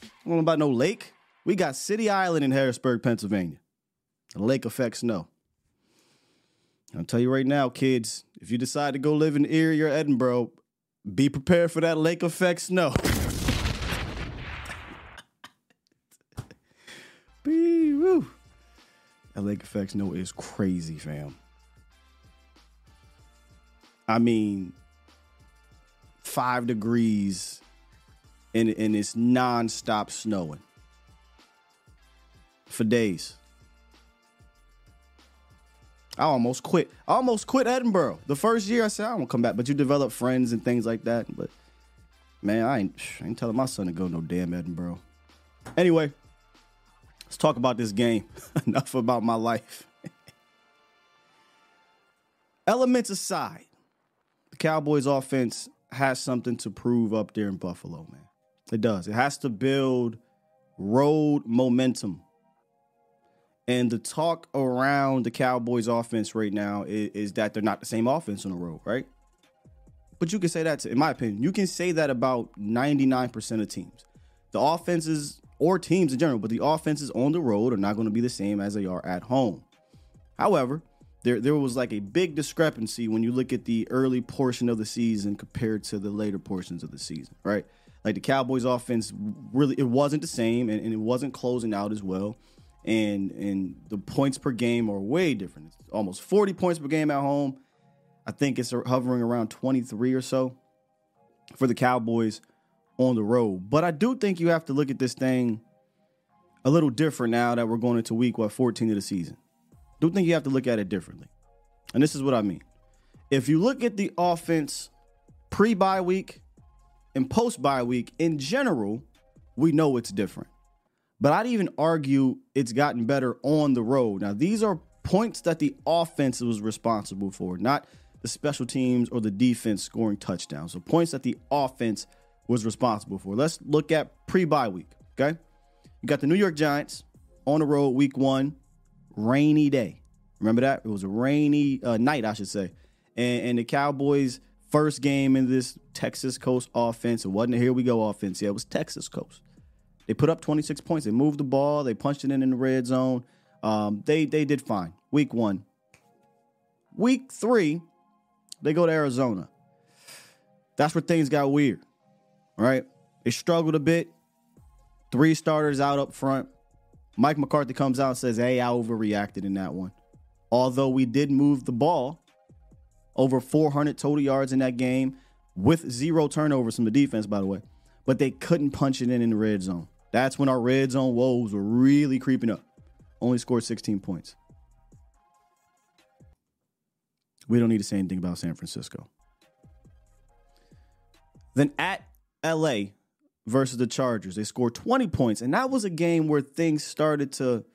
I don't know about no lake. We got City Island in Harrisburg, Pennsylvania. The lake effect snow. I'll tell you right now, kids, if you decide to go live in Erie or Edinboro, be prepared for that lake effect snow. That lake effect snow is crazy, fam. I mean, five degrees and, and it's non-stop snowing for days. I almost quit. I almost quit Edinboro. The first year I said, I won't come back, but you develop friends and things like that. But Man, I ain't, I ain't telling my son to go no damn Edinboro. Anyway, let's talk about this game. Enough about my life. Elements aside, the Cowboys offense has something to prove up there in Buffalo, man. It does. It has to build road momentum. And the talk around the Cowboys offense right now is, is, that they're not the same offense on the road, right? But you can say that, to, in my opinion, you can say that about 99% of teams. The offenses or teams in general, but the offenses on the road are not going to be the same as they are at home. However, there there was like a big discrepancy when you look at the early portion of the season compared to the later portions of the season, right? Like the Cowboys offense really it wasn't the same and, and it wasn't closing out as well. And and the points per game are way different. It's almost 40 points per game at home. I think it's hovering around 23 or so for the Cowboys on the road. But I do think you have to look at this thing a little different now that we're going into week what 14 of the season do think you have to look at it differently. And this is what I mean. If you look at the offense pre bye week and post bye week, in general, we know it's different. But I'd even argue it's gotten better on the road. Now, these are points that the offense was responsible for, not the special teams or the defense scoring touchdowns. So, points that the offense was responsible for. Let's look at pre bye week, okay? You got the New York Giants on the road week one rainy day. Remember that? It was a rainy uh, night, I should say. And, and the Cowboys' first game in this Texas Coast offense, it wasn't a here we go offense. Yeah, it was Texas Coast. They put up 26 points. They moved the ball. They punched it in in the red zone. Um, they they did fine. Week one. Week three, they go to Arizona. That's where things got weird. Right? They struggled a bit. Three starters out up front. Mike McCarthy comes out and says, Hey, I overreacted in that one. Although we did move the ball over 400 total yards in that game with zero turnovers from the defense, by the way, but they couldn't punch it in in the red zone. That's when our red zone woes were really creeping up. Only scored 16 points. We don't need to say anything about San Francisco. Then at LA, versus the Chargers. They scored 20 points, and that was a game where things started to,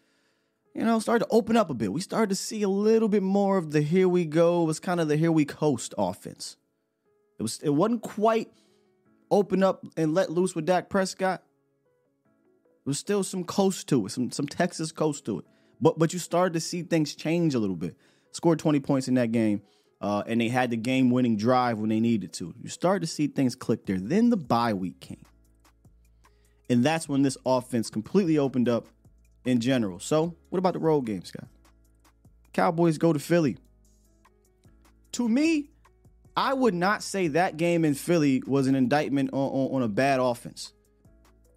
you know, started to open up a bit. We started to see a little bit more of the here we go. It was kind of the here we coast offense. It was it wasn't quite open up and let loose with Dak Prescott. There was still some coast to it, some some Texas coast to it. But but you started to see things change a little bit. Scored 20 points in that game. Uh, and they had the game winning drive when they needed to. You start to see things click there. Then the bye week came. And that's when this offense completely opened up in general. So, what about the road game, Scott? Cowboys go to Philly. To me, I would not say that game in Philly was an indictment on, on, on a bad offense.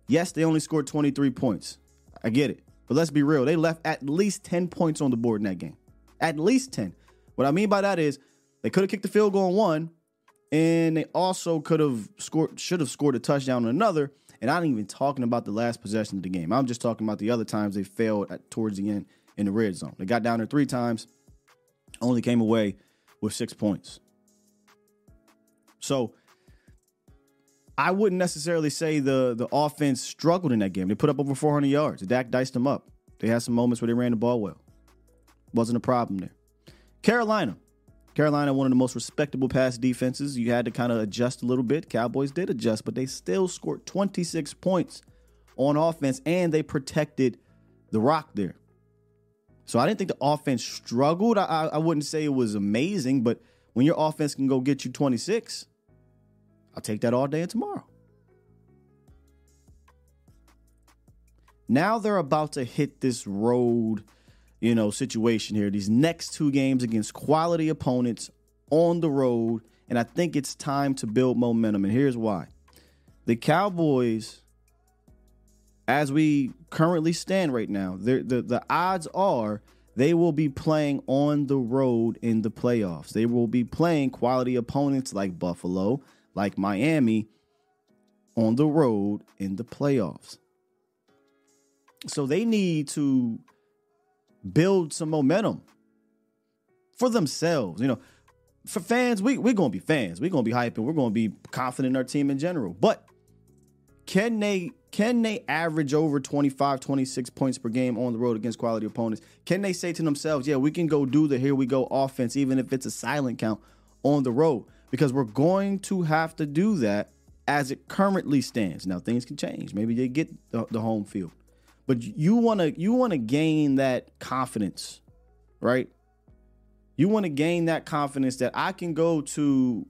Yes, they only scored 23 points. I get it. But let's be real. They left at least 10 points on the board in that game. At least 10. What I mean by that is they could have kicked the field goal on one, and they also could have scored, should have scored a touchdown on another. And I'm not even talking about the last possession of the game. I'm just talking about the other times they failed at, towards the end in the red zone. They got down there three times, only came away with six points. So I wouldn't necessarily say the the offense struggled in that game. They put up over 400 yards. Dak diced them up. They had some moments where they ran the ball well. Wasn't a problem there. Carolina, Carolina, one of the most respectable pass defenses. You had to kind of adjust a little bit. Cowboys did adjust, but they still scored 26 points on offense and they protected the rock there. So I didn't think the offense struggled. I, I wouldn't say it was amazing, but when your offense can go get you 26, I'll take that all day and tomorrow. Now they're about to hit this road you know, situation here. These next two games against quality opponents on the road, and I think it's time to build momentum. And here's why: the Cowboys, as we currently stand right now, the the odds are they will be playing on the road in the playoffs. They will be playing quality opponents like Buffalo, like Miami, on the road in the playoffs. So they need to build some momentum for themselves. You know, for fans, we we're gonna be fans. We're gonna be hyping. We're gonna be confident in our team in general. But can they can they average over 25, 26 points per game on the road against quality opponents? Can they say to themselves, yeah, we can go do the here we go offense, even if it's a silent count on the road? Because we're going to have to do that as it currently stands. Now things can change. Maybe they get the, the home field. But you wanna you wanna gain that confidence, right? You want to gain that confidence that I can go to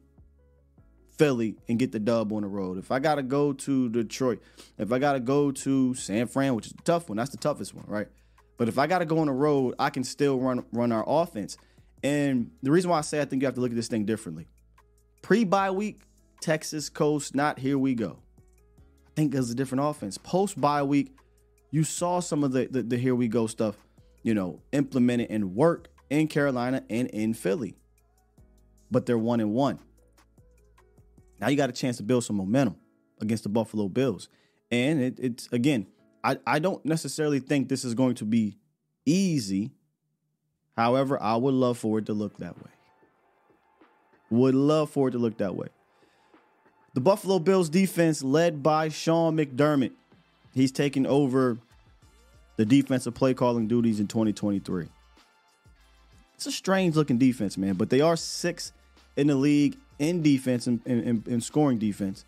Philly and get the dub on the road. If I got to go to Detroit, if I got to go to San Fran, which is a tough one, that's the toughest one, right? But if I got to go on the road, I can still run run our offense. And the reason why I say I think you have to look at this thing differently. Pre bye week, Texas coast, not here we go. I think there's a different offense. Post bye week, you saw some of the, the the here we go stuff, you know, implemented and work in Carolina and in Philly. But they're one and one. Now you got a chance to build some momentum against the Buffalo Bills. And it, it's again, I, I don't necessarily think this is going to be easy. However, I would love for it to look that way. Would love for it to look that way. The Buffalo Bills defense, led by Sean McDermott, he's taking over the defensive play calling duties in 2023. It's a strange looking defense, man, but they are sixth in the league in defense and in, in, in, scoring defense,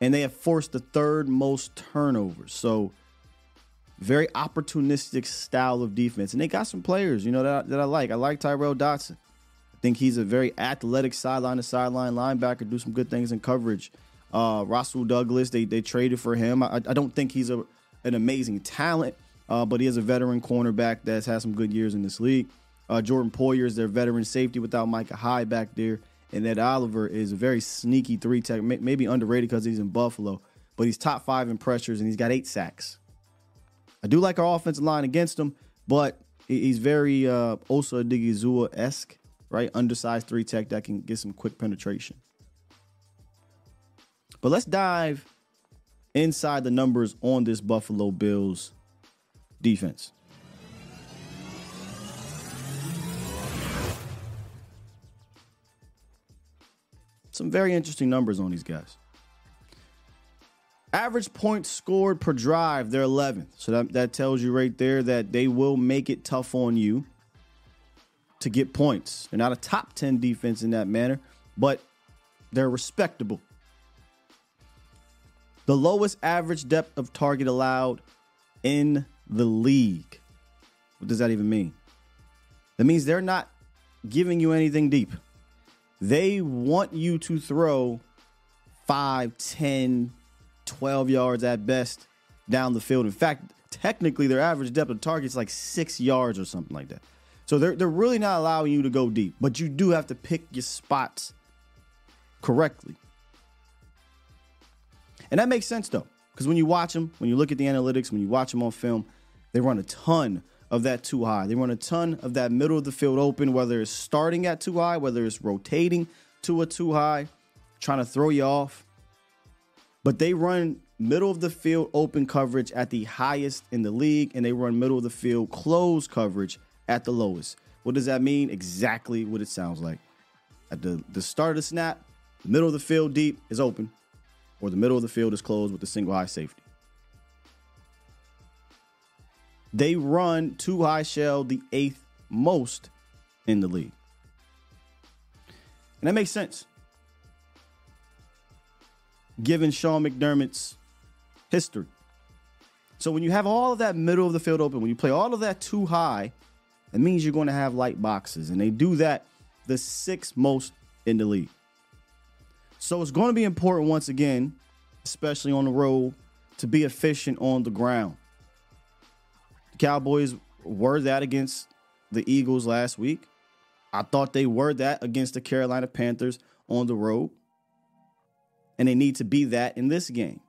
and they have forced the third most turnovers. So, very opportunistic style of defense, and they got some players, you know, that I, that I like. I like Tyrel Dodson. I think he's a very athletic sideline to sideline linebacker, do some good things in coverage. Uh, Rasul Douglas, they they traded for him. I, I don't think he's a an amazing talent, uh, but he is a veteran cornerback that's had some good years in this league. Uh, Jordan Poyer is their veteran safety without Micah Hyde back there. And Ed Oliver is a very sneaky three tech, maybe underrated because he's in Buffalo, but he's top five in pressures and he's got eight sacks. I do like our offensive line against him, but he's very uh, Osa Odighizuwa esque, right? Undersized three tech that can get some quick penetration. But let's dive inside the numbers on this Buffalo Bills defense. Some very interesting numbers on these guys. Average points scored per drive, they're 11th. So that, that tells you right there that they will make it tough on you to get points. They're not a top 10 defense in that manner, but they're respectable. The lowest average depth of target allowed in the league. What does that even mean? That means they're not giving you anything deep. They want you to throw 5, 10, 12 yards at best down the field. In fact, technically their average depth of target is like six yards or something like that. So they're, they're really not allowing you to go deep, but you do have to pick your spots correctly. And that makes sense though, because when you watch them, when you look at the analytics, when you watch them on film, they run a ton of that two high. They run a ton of that middle of the field open, whether it's starting at two high, whether it's rotating to a two high, trying to throw you off. But they run middle of the field open coverage at the highest in the league, and they run middle of the field close coverage at the lowest. What does that mean? Exactly what it sounds like. At the, the start of the snap, middle of the field deep is open, or the middle of the field is closed with a single high safety. They run two high shell, the eighth most in the league. And that makes sense. Given Sean McDermott's history. So when you have all of that middle of the field open, when you play all of that two high, it means you're going to have light boxes. And they do that the sixth most in the league. So it's going to be important once again, especially on the road, to be efficient on the ground. The Cowboys were that against the Eagles last week. I thought they were that against the Carolina Panthers on the road. And they need to be that in this game.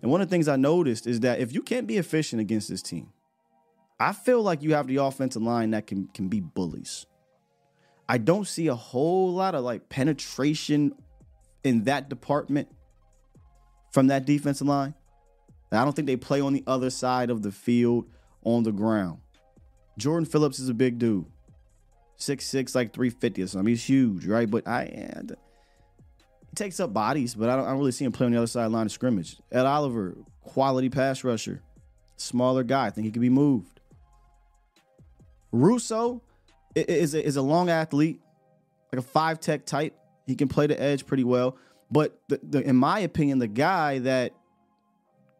And one of the things I noticed is that if you can't be efficient against this team, I feel like you have the offensive line that can, can be bullies. I don't see a whole lot of like penetration in that department from that defensive line. I don't think they play on the other side of the field on the ground. Jordan Phillips is a big dude. Six six, like 350 or something. He's huge, right? But I and he takes up bodies, but I don't, I don't really see him play on the other side line of scrimmage. Ed Oliver, quality pass rusher, smaller guy. I think he could be moved. Rousseau is a, is a long athlete, like a five tech type. He can play the edge pretty well. But the, the, in my opinion, the guy that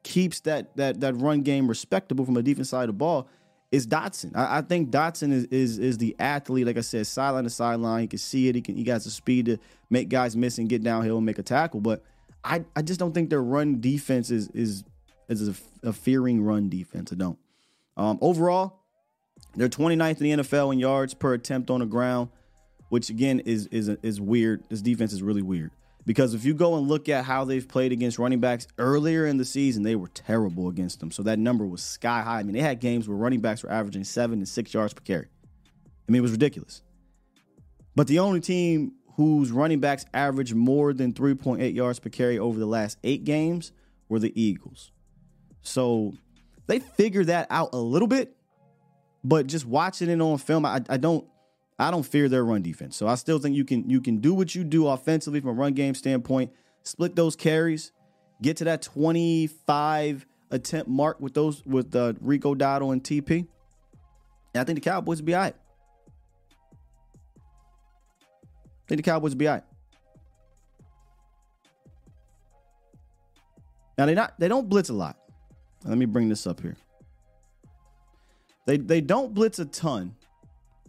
keeps that that that run game respectable from a defense side of the ball is Dodson. I, I, think Dodson is, is is the athlete. Like I said, sideline to sideline, he can see it. He can he got the speed to make guys miss and get downhill and make a tackle. But I, I just don't think their run defense is is is a, a fearing run defense. I don't. Um, overall, they're 29th in the NFL in yards per attempt on the ground, which again is is is weird. This defense is really weird. Because if you go and look at how they've played against running backs earlier in the season, they were terrible against them. So that number was sky high. I mean, they had games where running backs were averaging seven and six yards per carry. I mean, it was ridiculous. But the only team whose running backs averaged more than 3.8 yards per carry over the last eight games were the Eagles. So they figured that out a little bit, but just watching it on film, I, I don't I don't fear their run defense. So I still think you can you can do what you do offensively from a run game standpoint, split those carries, get to that 25 attempt mark with those with uh, Rico Dowdle and TP. And I think the Cowboys will be all right. I think the Cowboys will be all right. Now they not they don't blitz a lot. Let me bring this up here. They they don't blitz a ton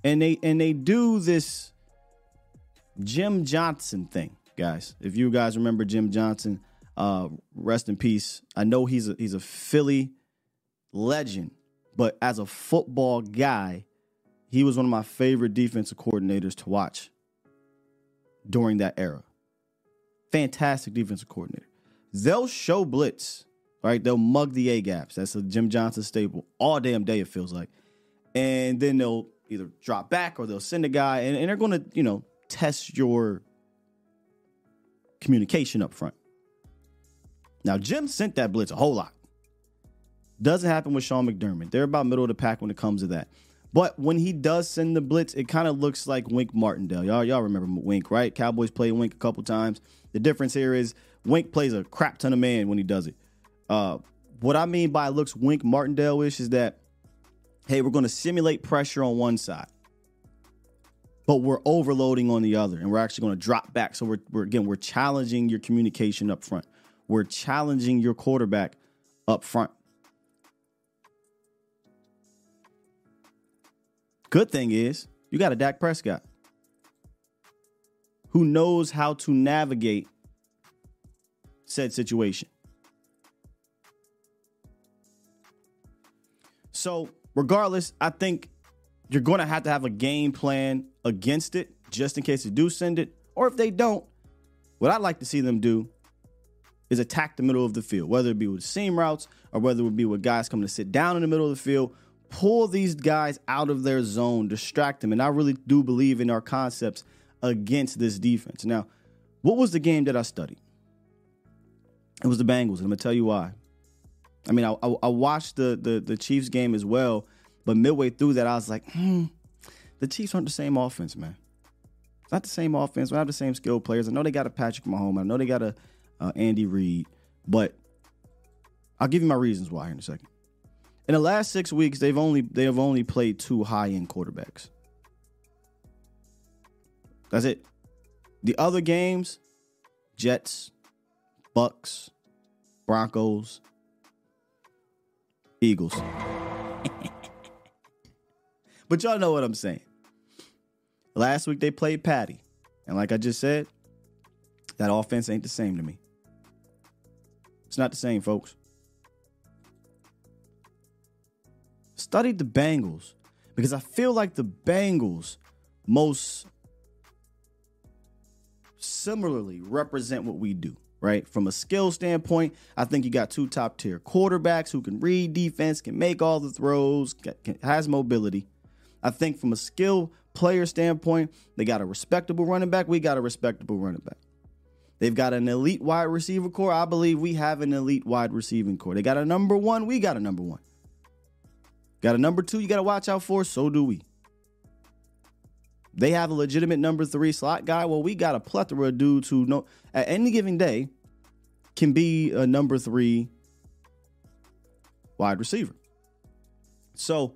and they and they do this Jim Johnson thing, guys. If you guys remember Jim Johnson, uh, rest in peace. I know he's a he's a Philly legend, but as a football guy, he was one of my favorite defensive coordinators to watch during that era. Fantastic defensive coordinator. They'll show blitz, right? They'll mug the A gaps. That's a Jim Johnson staple all damn day. It feels like, and then they'll either drop back or they'll send a guy and, and they're going to, you know, test your communication up front. Now, Jim sent that blitz a whole lot. Doesn't happen with Sean McDermott. They're about middle of the pack when it comes to that. But when he does send the blitz, it kind of looks like Wink Martindale. Y'all, y'all remember Wink, right? Cowboys played Wink a couple times. The difference here is Wink plays a crap ton of man when he does it. Uh, what I mean by looks Wink Martindale ish is that hey, we're going to simulate pressure on one side, but we're overloading on the other, and we're actually going to drop back. So we're, we're again, we're challenging your communication up front. We're challenging your quarterback up front. Good thing is you got a Dak Prescott who knows how to navigate said situation. So regardless, I think you're going to have to have a game plan against it just in case they do send it. Or if they don't, what I'd like to see them do is attack the middle of the field, whether it be with seam routes or whether it would be with guys coming to sit down in the middle of the field, pull these guys out of their zone, distract them. And I really do believe in our concepts against this defense. Now, what was the game that I studied? It was the Bengals. And I'm going to tell you why. I mean, I, I, I watched the, the the Chiefs game as well, but midway through that, I was like, hmm, the Chiefs aren't the same offense, man. It's not the same offense. We have the same skilled players. I know they got a Patrick Mahomes. I know they got a uh, Andy Reid, but I'll give you my reasons why in a second. In the last six weeks, they've only they have only played two high end quarterbacks. That's it. The other games, Jets, Bucks, Broncos, Eagles. but y'all know what I'm saying. Last week they played Patty. And like I just said, that offense ain't the same to me. It's not the same, folks. Studied the Bengals because I feel like the Bengals most similarly represent what we do right? From a skill standpoint, I think you got two top tier quarterbacks who can read defense, can make all the throws, has mobility. I think from a skill player standpoint, they got a respectable running back. We got a respectable running back. They've got an elite wide receiver core. I believe we have an elite wide receiving core. They got a number one. We got a number one. Got a number two you got to watch out for. So do we. They have a legitimate number three slot guy. Well, we got a plethora of dudes who know at any given day can be a number three wide receiver. So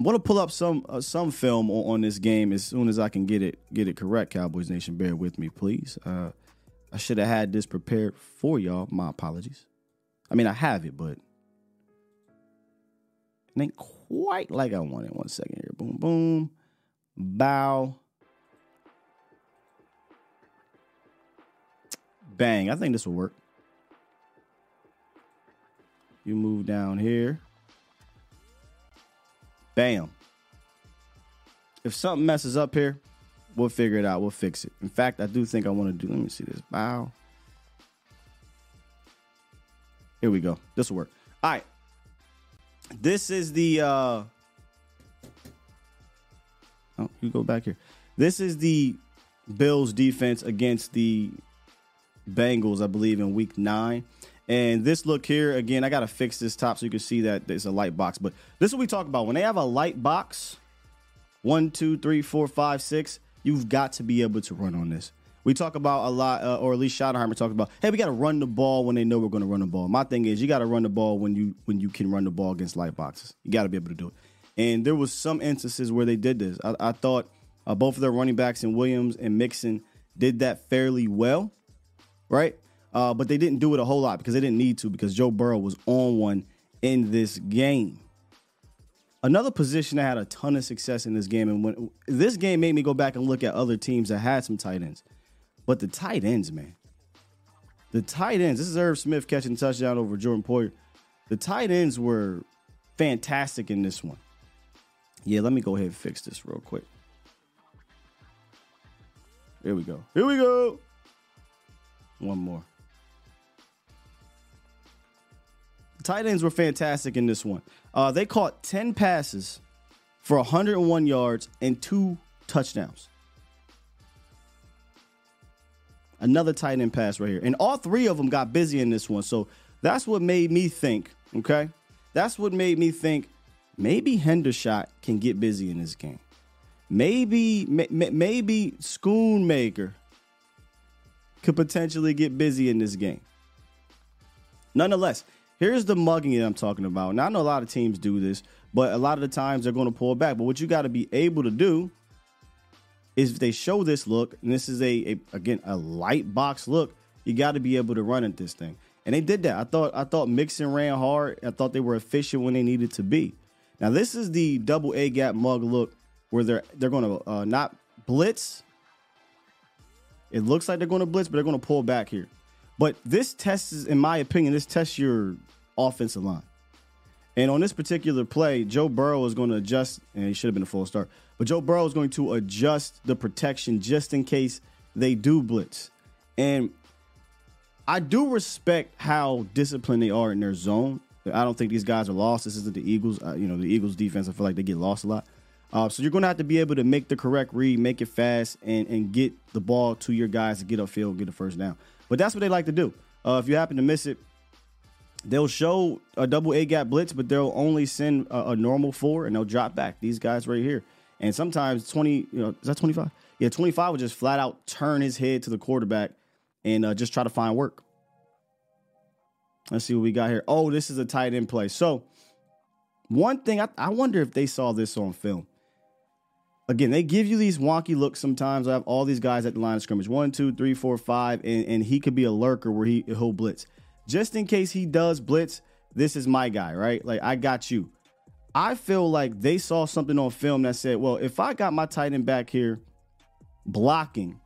I want to pull up some uh, some film on, on, this game as soon as I can get it get it correct. Cowboys Nation, bear with me, please. Uh, I should have had this prepared for y'all. My apologies. I mean, I have it, but it ain't quite like I wanted. One second here. Boom, boom. Bow. Bang. I think this will work. You move down here. Bam. If something messes up here, we'll figure it out. We'll fix it. In fact, I do think I want to do. Let me see this. Bow. Here we go. This will work. All right. This is the. uh Oh, you go back here. This is the Bills defense against the Bengals, I believe, in week nine. And this look here, again, I got to fix this top so you can see that there's a light box. But this is what we talk about. When they have a light box, one, two, three, four, five, six, you've got to be able to run on this. We talk about a lot, uh, or at least Schottenheimer talks about, hey, we got to run the ball when they know we're going to run the ball. My thing is, you got to run the ball when you when you can run the ball against light boxes. You got to be able to do it. And there was some instances where they did this. I, I thought uh, both of their running backs and Williams and Mixon did that fairly well, right? Uh, but they didn't do it a whole lot because they didn't need to because Joe Burrow was on one in this game. Another position that had a ton of success in this game, and when this game made me go back and look at other teams that had some tight ends, but the tight ends, man, the tight ends. This is Irv Smith catching touchdown over Jordan Poyer. The tight ends were fantastic in this one. Yeah, let me go ahead and fix this real quick. Here we go. Here we go. One more. The tight ends were fantastic in this one. Uh, they caught 10 passes for 101 yards and two touchdowns. Another tight end pass right here. And all three of them got busy in this one. So that's what made me think, okay? That's what made me think maybe Hendershot can get busy in this game. Maybe maybe Schoonmaker could potentially get busy in this game. Nonetheless, here's the mugging that I'm talking about. Now I know a lot of teams do this, but a lot of the times they're going to pull back. But what you got to be able to do is if they show this look, and this is a, a again a light box look, you got to be able to run at this thing. And they did that. I thought I thought Mixon ran hard. I thought they were efficient when they needed to be. Now this is the double A gap mug look where they're they're going to uh, not blitz. It looks like they're going to blitz, but they're going to pull back here. But this test is, in my opinion, this tests your offensive line. And on this particular play, Joe Burrow is going to adjust, and he should have been a full start. But Joe Burrow is going to adjust the protection just in case they do blitz. And I do respect how disciplined they are in their zone. I don't think these guys are lost. This isn't the Eagles. Uh, you know, the Eagles defense, I feel like they get lost a lot. Uh, so you're going to have to be able to make the correct read, make it fast, and, and get the ball to your guys to get upfield, get a first down. But that's what they like to do. Uh, if you happen to miss it, they'll show a double A gap blitz, but they'll only send a, a, normal four and they'll drop back. These guys right here. And sometimes 20, you know, is that 25? Yeah, 25 would just flat out turn his head to the quarterback and uh, just try to find work. Let's see what we got here. Oh, this is a tight end play. So, one thing I, I wonder if they saw this on film. Again, they give you these wonky looks sometimes. I have all these guys at the line of scrimmage one, two, three, four, five, and, and he could be a lurker where he, he'll blitz. Just in case he does blitz, this is my guy, right? Like, I got you. I feel like they saw something on film that said, well, if I got my tight end back here blocking,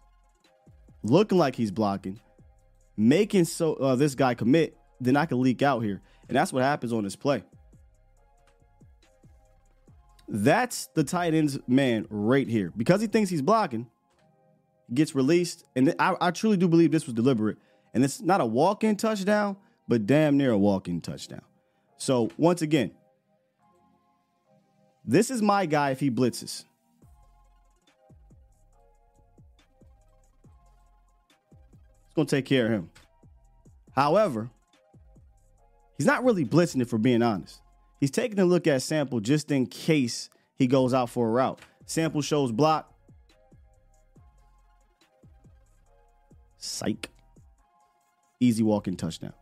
looking like he's blocking, making so uh, this guy commit, then I can leak out here. And that's what happens on this play. That's the tight end's man right here. Because he thinks he's blocking, gets released. And I, I truly do believe this was deliberate. And it's not a walk in touchdown, but damn near a walk in touchdown. So, once again, this is my guy if he blitzes. It's going to take care of him. However, He's not really blitzing it, for being honest. He's taking a look at Sample just in case he goes out for a route. Sample shows block. Psych. Easy walking touchdown.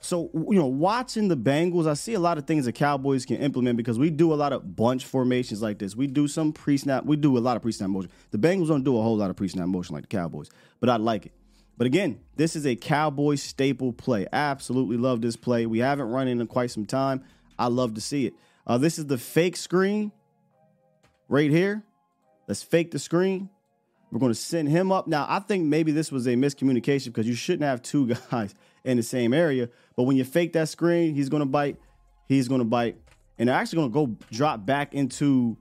So, you know, watching the Bengals, I see a lot of things the Cowboys can implement because we do a lot of bunch formations like this. We do some pre snap, we do a lot of pre snap motion. The Bengals don't do a whole lot of pre snap motion like the Cowboys, but I like it. But again, this is a Cowboy staple play. Absolutely love this play. We haven't run it in quite some time. I love to see it. Uh, this is the fake screen right here. Let's fake the screen. We're going to send him up. Now, I think maybe this was a miscommunication because you shouldn't have two guys in the same area. But when you fake that screen, he's going to bite. He's going to bite. And they're actually going to go drop back into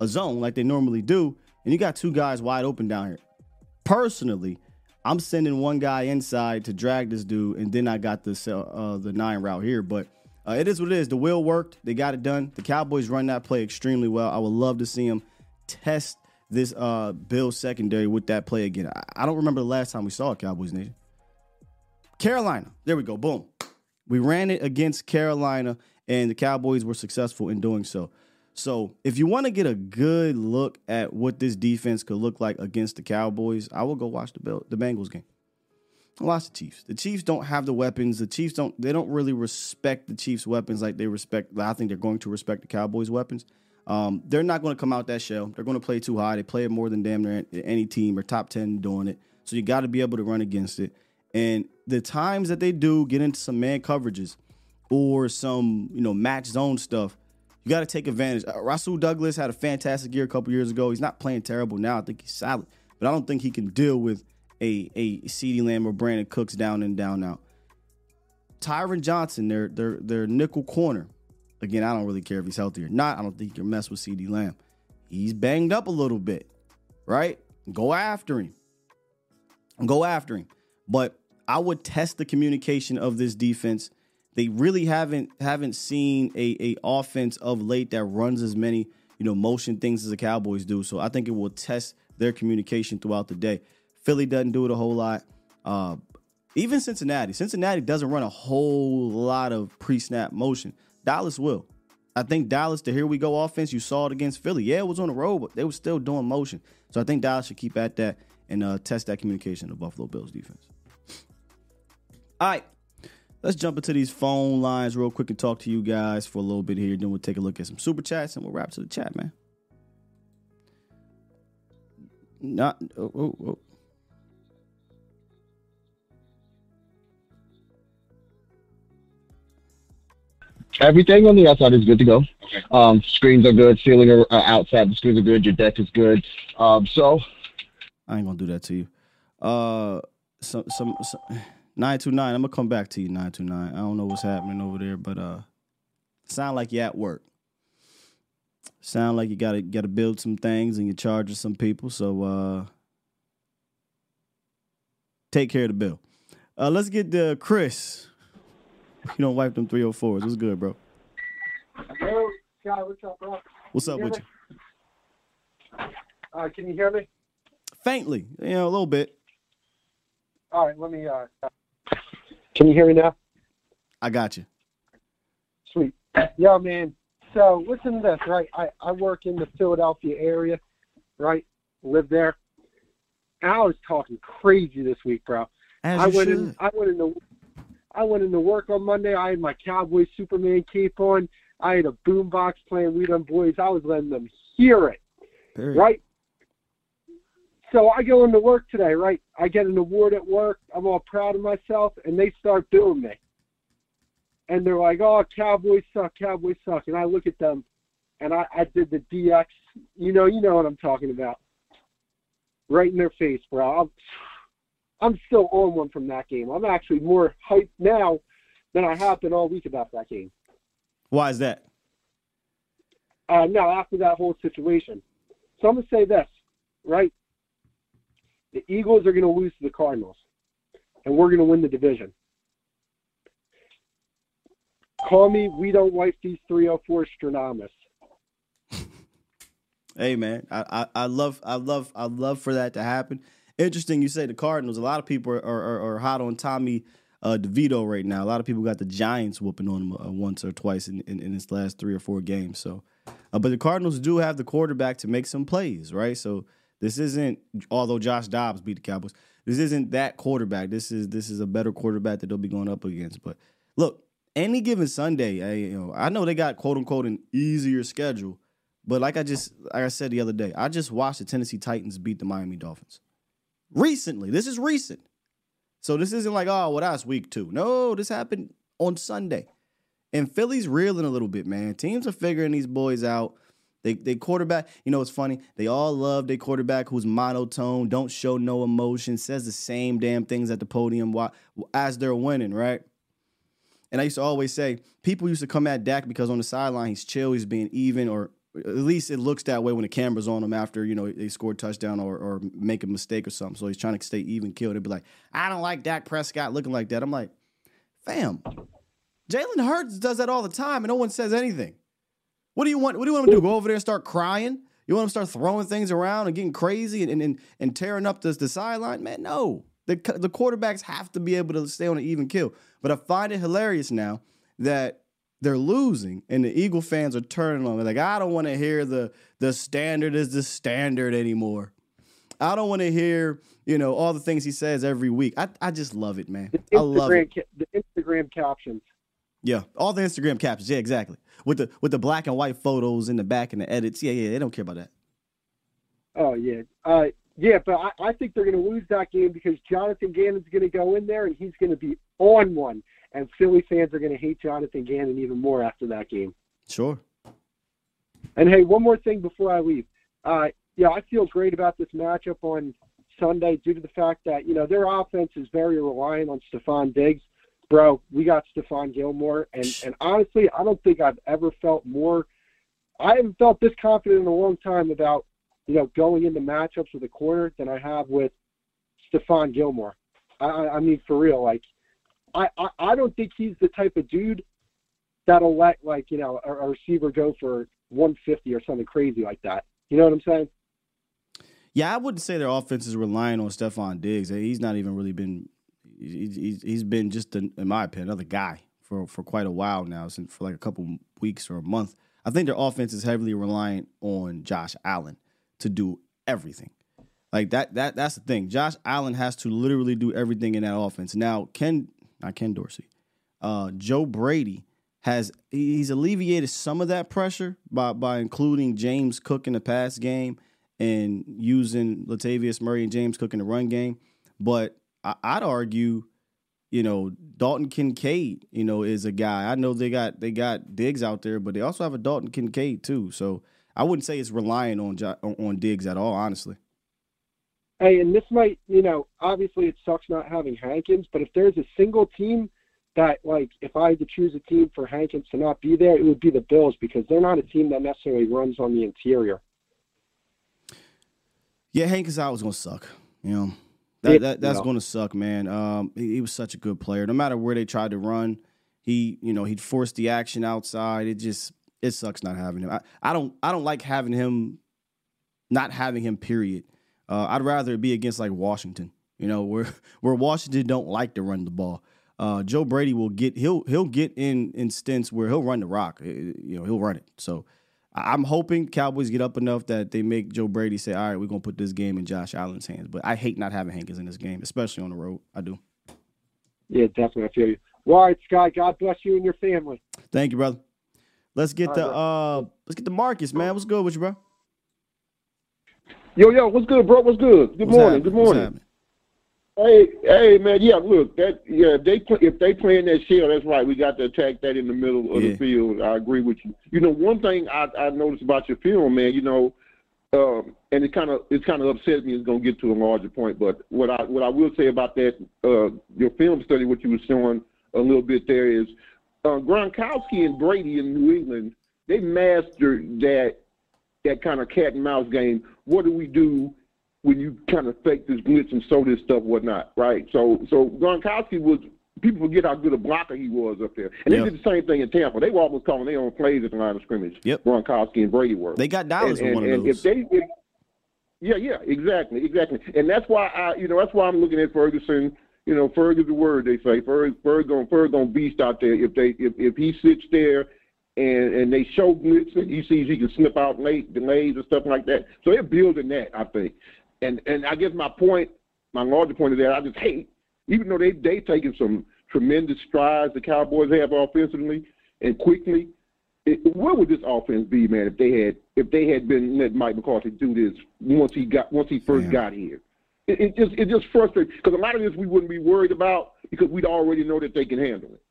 a zone like they normally do. And you got two guys wide open down here. Personally, I'm sending one guy inside to drag this dude, and then I got the uh, the nine route here. But uh, it is what it is. The will worked. They got it done. The Cowboys run that play extremely well. I would love to see them test this uh Bill secondary with that play again. I, I don't remember the last time we saw a Cowboys nation. Carolina. There we go. Boom. We ran it against Carolina, and the Cowboys were successful in doing so. So, if you want to get a good look at what this defense could look like against the Cowboys, I will go watch the Bill, the Bengals game. Watch the Chiefs. The Chiefs don't have the weapons. The Chiefs don't. They don't really respect the Chiefs' weapons like they respect. I think they're going to respect the Cowboys' weapons. Um, they're not going to come out that shell. They're going to play two high. They play it more than damn near any team or top ten doing it. So you got to be able to run against it. And the times that they do get into some man coverages or some you know match zone stuff, you got to take advantage. Uh, Rasul Douglas had a fantastic year a couple years ago. He's not playing terrible now. I think he's solid, but I don't think he can deal with a a CeeDee Lamb or Brandin Cooks down and down out. Taron Johnson, their their their nickel corner. Again, I don't really care if he's healthy or not. I don't think you can mess with CeeDee Lamb. He's banged up a little bit, right? Go after him. Go after him. But I would test the communication of this defense. They really haven't haven't seen a, a offense of late that runs as many you know motion things as the Cowboys do. So I think it will test their communication throughout the day. Philly doesn't do it a whole lot. Uh, even Cincinnati. Cincinnati doesn't run a whole lot of pre-snap motion. Dallas will. I think Dallas, the here we go offense, you saw it against Philly. Yeah, it was on the road, but they were still doing motion. So I think Dallas should keep at that and uh, test that communication of Buffalo Bills defense. All right. Let's jump into these phone lines real quick and talk to you guys for a little bit here. Then we'll take a look at some super chats and we'll wrap to the chat, man. Not oh, oh, oh. Everything on the outside is good to go. Um, screens are good. Ceiling are uh, outside. The screens are good. Your deck is good. Um, so I ain't gonna do that to you. Uh, some some, some nine two nine. I'm gonna come back to you nine two nine. I don't know what's happening over there, but uh, sound like you're at work. Sound like you gotta gotta build some things and you're charging some people. So uh, take care of the bill. Uh, let's get the Chris. You don't wipe them 304s. What's good, bro? Sky, what's up, bro? What's up with hear you? Uh, can you hear me? Faintly, you know, a little bit. All right, let me. Uh, can you hear me now? I got you. Sweet. Yo, man. So listen to this, right? I, I work in the Philadelphia area, right? Live there. I was talking crazy this week, bro. As I went should. in. I went into. I went into work on Monday. I had my Cowboy Superman cape on. I had a boombox playing We Done Boys. I was letting them hear it. Period. right? So I go into work today, right? I get an award at work. I'm all proud of myself, and they start booing me. And they're like, "Oh, Cowboys suck, Cowboys suck." And I look at them, and I, I did the DX. You know, you know what I'm talking about. Right in their face, bro. I'm, I'm still on one from that game. I'm actually more hyped now than I have been all week about that game. Why is that? uh, now after that whole situation. So I'm gonna say this, right? The Eagles are gonna lose to the Cardinals, and we're gonna win the division. Call me. We don't wipe these 304 Stranamus. Hey man, I, I I love I love I love for that to happen. Interesting, you say the Cardinals. A lot of people are are, are hot on Tommy uh, DeVito right now. A lot of people got the Giants whooping on him uh, once or twice in, in, in his last three or four games. So, uh, but the Cardinals do have the quarterback to make some plays, right? So this isn't although Josh Dobbs beat the Cowboys. This isn't that quarterback. This is this is a better quarterback that they'll be going up against. But look, any given Sunday, I, you know, I know they got quote unquote an easier schedule, but like I just like I said the other day, I just watched the Tennessee Titans beat the Miami Dolphins recently. This is recent, so this isn't like oh, well that's week two. No, this happened on Sunday, and Philly's reeling a little bit, man. Teams are figuring these boys out. They they quarterback, you know, it's funny. They all love their quarterback who's monotone, don't show no emotion, says the same damn things at the podium while, as they're winning, right? And I used to always say, people used to come at Dak because on the sideline he's chill, he's being even, or at least it looks that way when the camera's on him after you know they score a touchdown or, or make a mistake or something. So he's trying to stay even kill. They'd be like, I don't like Dak Prescott looking like that. I'm like, fam, Jalen Hurts does that all the time, and no one says anything. What do you want? What do you want him to do? Go over there and start crying? You want him to start throwing things around and getting crazy and and, and tearing up the, the sideline? Man, no. The the quarterbacks have to be able to stay on an even kill. But I find it hilarious now that they're losing and the Eagle fans are turning on me like I don't want to hear the the standard is the standard anymore. I don't want to hear you know all the things he says every week. I I just love it, man. I love it. The Instagram captions. Yeah, all the Instagram captions. Yeah, exactly. With the with the black and white photos in the back and the edits. Yeah, yeah, they don't care about that. Oh yeah, uh, yeah, but I, I think they're going to lose that game because Jonathan Gannon's going to go in there and he's going to be on one, and Philly fans are going to hate Jonathan Gannon even more after that game. Sure. And hey, one more thing before I leave. Uh, yeah, I feel great about this matchup on Sunday due to the fact that you know their offense is very reliant on Stefon Diggs bro, we got Stephon Gilmore, and and honestly, I don't think I've ever felt more. I haven't felt this confident in a long time about you know going into matchups with a corner than I have with Stephon Gilmore. I, I mean, for real, like I, I I don't think he's the type of dude that'll let like you know a, a receiver go for 150 or something crazy like that. You know what I'm saying? Yeah, I wouldn't say their offense is relying on Stefon Diggs. He's not even really been he's he's been just in my opinion another guy for for quite a while now, since for like a couple weeks or a month. I think their offense is heavily reliant on Josh Allen to do everything. Like that that that's the thing. Josh Allen has to literally do everything in that offense. Now, Ken not Ken Dorsey, uh, Joe Brady has he's alleviated some of that pressure by by including James Cook in the pass game and using Latavius Murray and James Cook in the run game. But I, would argue, you know, Dalton Kincaid, you know, is a guy. I know they got they got Diggs out there, but they also have a Dalton Kincaid too. So I wouldn't say it's relying on on Diggs at all, honestly. Hey, and this might, you know, obviously it sucks not having Hankins, but if there's a single team that, like, if I had to choose a team for Hankins to not be there, it would be the Bills because they're not a team that necessarily runs on the interior. Yeah, Hankins out was gonna suck. You know, that, that that's going to suck, man. Um, he, he, was such a good player. No matter where they tried to run, he you know he'd force the action outside. It just it sucks not having him. I, I don't I don't like having him, not having him. Period. Uh, I'd rather be against like Washington. You know where where Washington don't like to run the ball. Uh, Joe Brady will get he'll he'll get in in stints where he'll run the rock. You know he'll run it. So I'm hoping Cowboys get up enough that they make Joe Brady say, "All right, we're gonna put this game in Josh Allen's hands." But I hate not having Hankins in this game, especially on the road. I do. Yeah, definitely. I feel you. Well, all right, Scott. God bless you and your family. Thank you, brother. Let's get all the right, uh, let's get the Marcus, man. What's good with you, bro? Yo, yo, what's good, bro? What's good? Good what's morning. Happening? Good morning. Hey, hey, man, yeah, look, that yeah, if they if they playing that shell, that's right. We got to attack that in the middle of yeah. the field. I agree with you. You know, one thing I I noticed about your film, man, you know, um, and it kind of it kind of upset me. It's gonna get to a larger point, but what I what I will say about that uh, your film study, what you were showing a little bit there is uh, Gronkowski and Brady in New England. They mastered that that kind of cat and mouse game. What do we do when you kind of fake this glitch and show this stuff, whatnot, right? So, so Gronkowski was. People forget how good a blocker he was up there, and yep. they did the same thing in Tampa. They were almost calling their own plays at the line of scrimmage. Yep. Gronkowski and Brady were. They got Dallas and, and, one of those. If they, if, yeah, yeah, exactly, exactly, and that's why I, you know, that's why I'm looking at Ferguson. You know, Ferg is the word they say. Ferg, Ferg going Ferg going beast out there. If they, if if he sits there and and they show blitz and he sees he can slip out late delays and stuff like that. So they're building that, I think and and I guess my point my larger point is that I just hate, even though they they taking some tremendous strides the Cowboys have offensively and quickly. It, where would this offense be, man, if they had if they had been let Mike McCarthy do this once he got once he first got here? It, it just it just frustrates because a lot of this we wouldn't be worried about because we'd already know that they can handle it,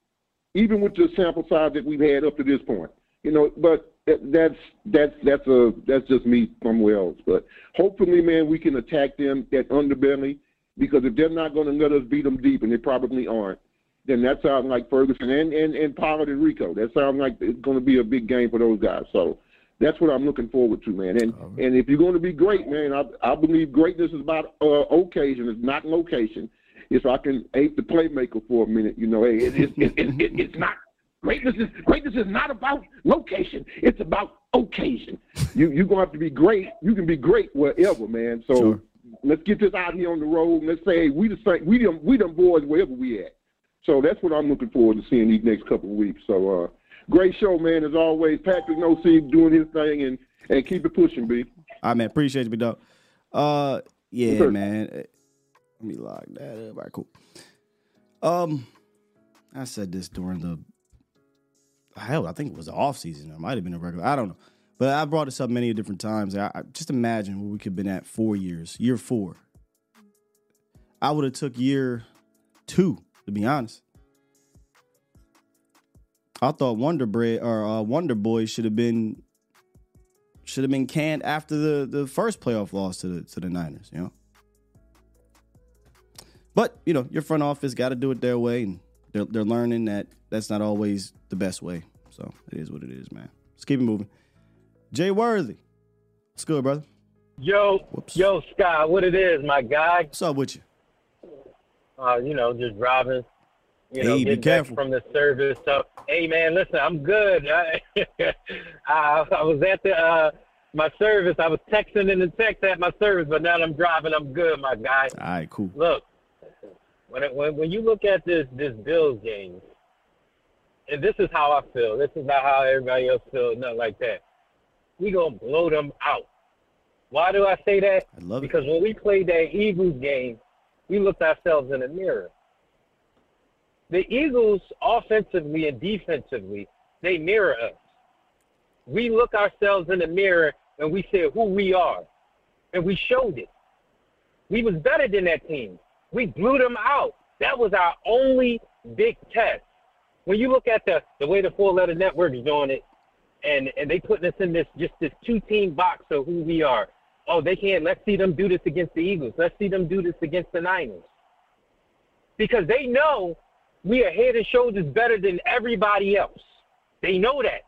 even with the sample size that we've had up to this point. You know, but that's that's that's a that's just me somewhere else. But hopefully, man, we can attack them at underbelly because if they're not going to let us beat them deep, and they probably aren't, then that sounds like Ferguson and and and Pollard and Rico. That sounds like it's going to be a big game for those guys. So that's what I'm looking forward to, man. And right. and if you're going to be great, man, I I believe greatness is about uh, occasion, it's not location. If I can ape the playmaker for a minute, you know, hey, it, it, it, it, it's not greatness is greatness is not about location. It's about occasion. You you're gonna have to be great. You can be great wherever, man. So sure. let's get this out here on the road. Let's say hey, we the same. We them we them boys wherever we at. So that's what I'm looking forward to seeing these next couple of weeks. So uh, great show, man, as always. Patrik No doing his thing and and keep it pushing, B. I right, man. Appreciate you, B dog. Uh yeah, sure. man. Let me lock that up. All right, cool. Um I said this during the hell, I think it was the off season. It might have been a regular. I don't know. But I brought this up many different times. I, I just imagine where we could have been at four years. Year four. I would have took year two to be honest. I thought Wonder Bread or uh, Wonder Boy should have been should have been canned after the, the first playoff loss to the to the Niners, you know. But you know, your front office got to do it their way, and they're they're learning that that's not always the best way. So it is what it is, man. Let's keep it moving. Jay Worthy, what's good, brother? Yo, Whoops. yo, Sky, what it is, my guy? What's up with you? uh, you know, just driving, you know, hey, getting back from the service. So, hey, man, listen, I'm good. I, I, I was at the uh, my service. I was texting in the text at my service, but now I'm driving. I'm good, my guy. All right, cool. Look, when it, when when you look at this this Bills game, and this is how I feel. This is not how everybody else feels. Nothing like that. We gonna blow them out. Why do I say that? I love because it. when we played that Eagles game, we looked ourselves in the mirror. The Eagles, offensively and defensively, they mirror us. We look ourselves in the mirror and we say who we are, and we showed it. We was better than that team. We blew them out. That was our only big test. When you look at the the way the four letter network is doing it, and and they putting us in this just this two team box of who we are oh, they can't. Let's see them do this against the Eagles. Let's see them do this against the Niners. Because they know we are head and shoulders better than everybody else. They know that.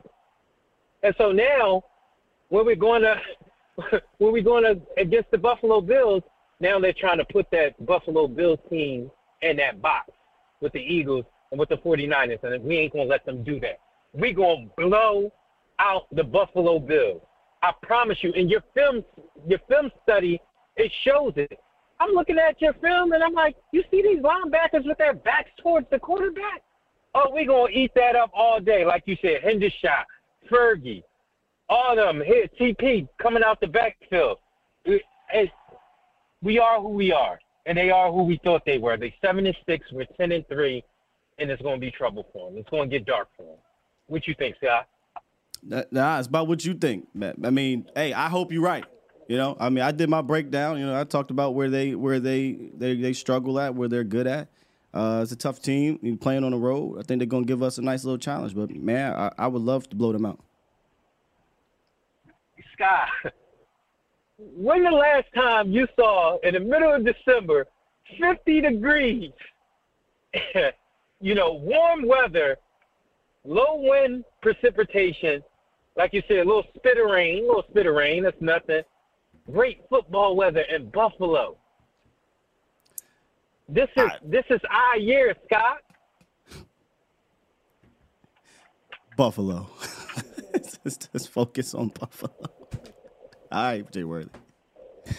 And so now, when we're going to when we're going to against the Buffalo Bills, now they're trying to put that Buffalo Bills team in that box with the Eagles and with the 49ers, and we ain't going to let them do that. We're going to blow out the Buffalo Bills. I promise you, in your film, your film study, it shows it. I'm looking at your film and I'm like, you see these linebackers with their backs towards the quarterback? Oh, we gonna eat that up all day, like you said. Hendershot, Fergie, all them here. TP coming out the backfield. It's, we are who we are, and they are who we thought they were. They seven and six, we're ten and three, and it's gonna be trouble for them. It's gonna get dark for them. What you think, Scott? Nah, it's about what you think, man. I mean, hey, I hope you're right. You know, I mean, I did my breakdown. You know, I talked about where they where they they, they struggle at, where they're good at. Uh, it's a tough team. You're playing on the road. I think they're gonna give us a nice little challenge. But man, I, I would love to blow them out. Scott, when the last time you saw in the middle of December, 50 degrees, you know, warm weather, low wind precipitation, like you said, a little spit of rain, a little spit of rain, that's nothing. Great football weather in Buffalo. This is I, this is our year, Scott. Buffalo. let's, let's, focus on Buffalo. All right, Jay Worthy. All,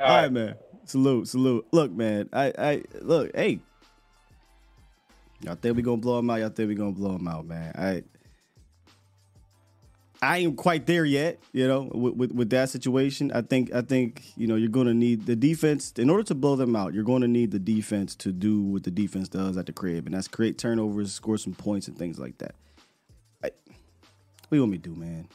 All right. right, man. Salute, salute. Look, man. I, I look. Hey, y'all think we gonna blow them out? Y'all think we gonna blow them out, man? I I ain't quite there yet, you know, with, with, with that situation. I think I think you know you're going to need the defense in order to blow them out. You're going to need the defense to do what the defense does at the crib, and that's create turnovers, score some points, and things like that. I, what you want me to do, man?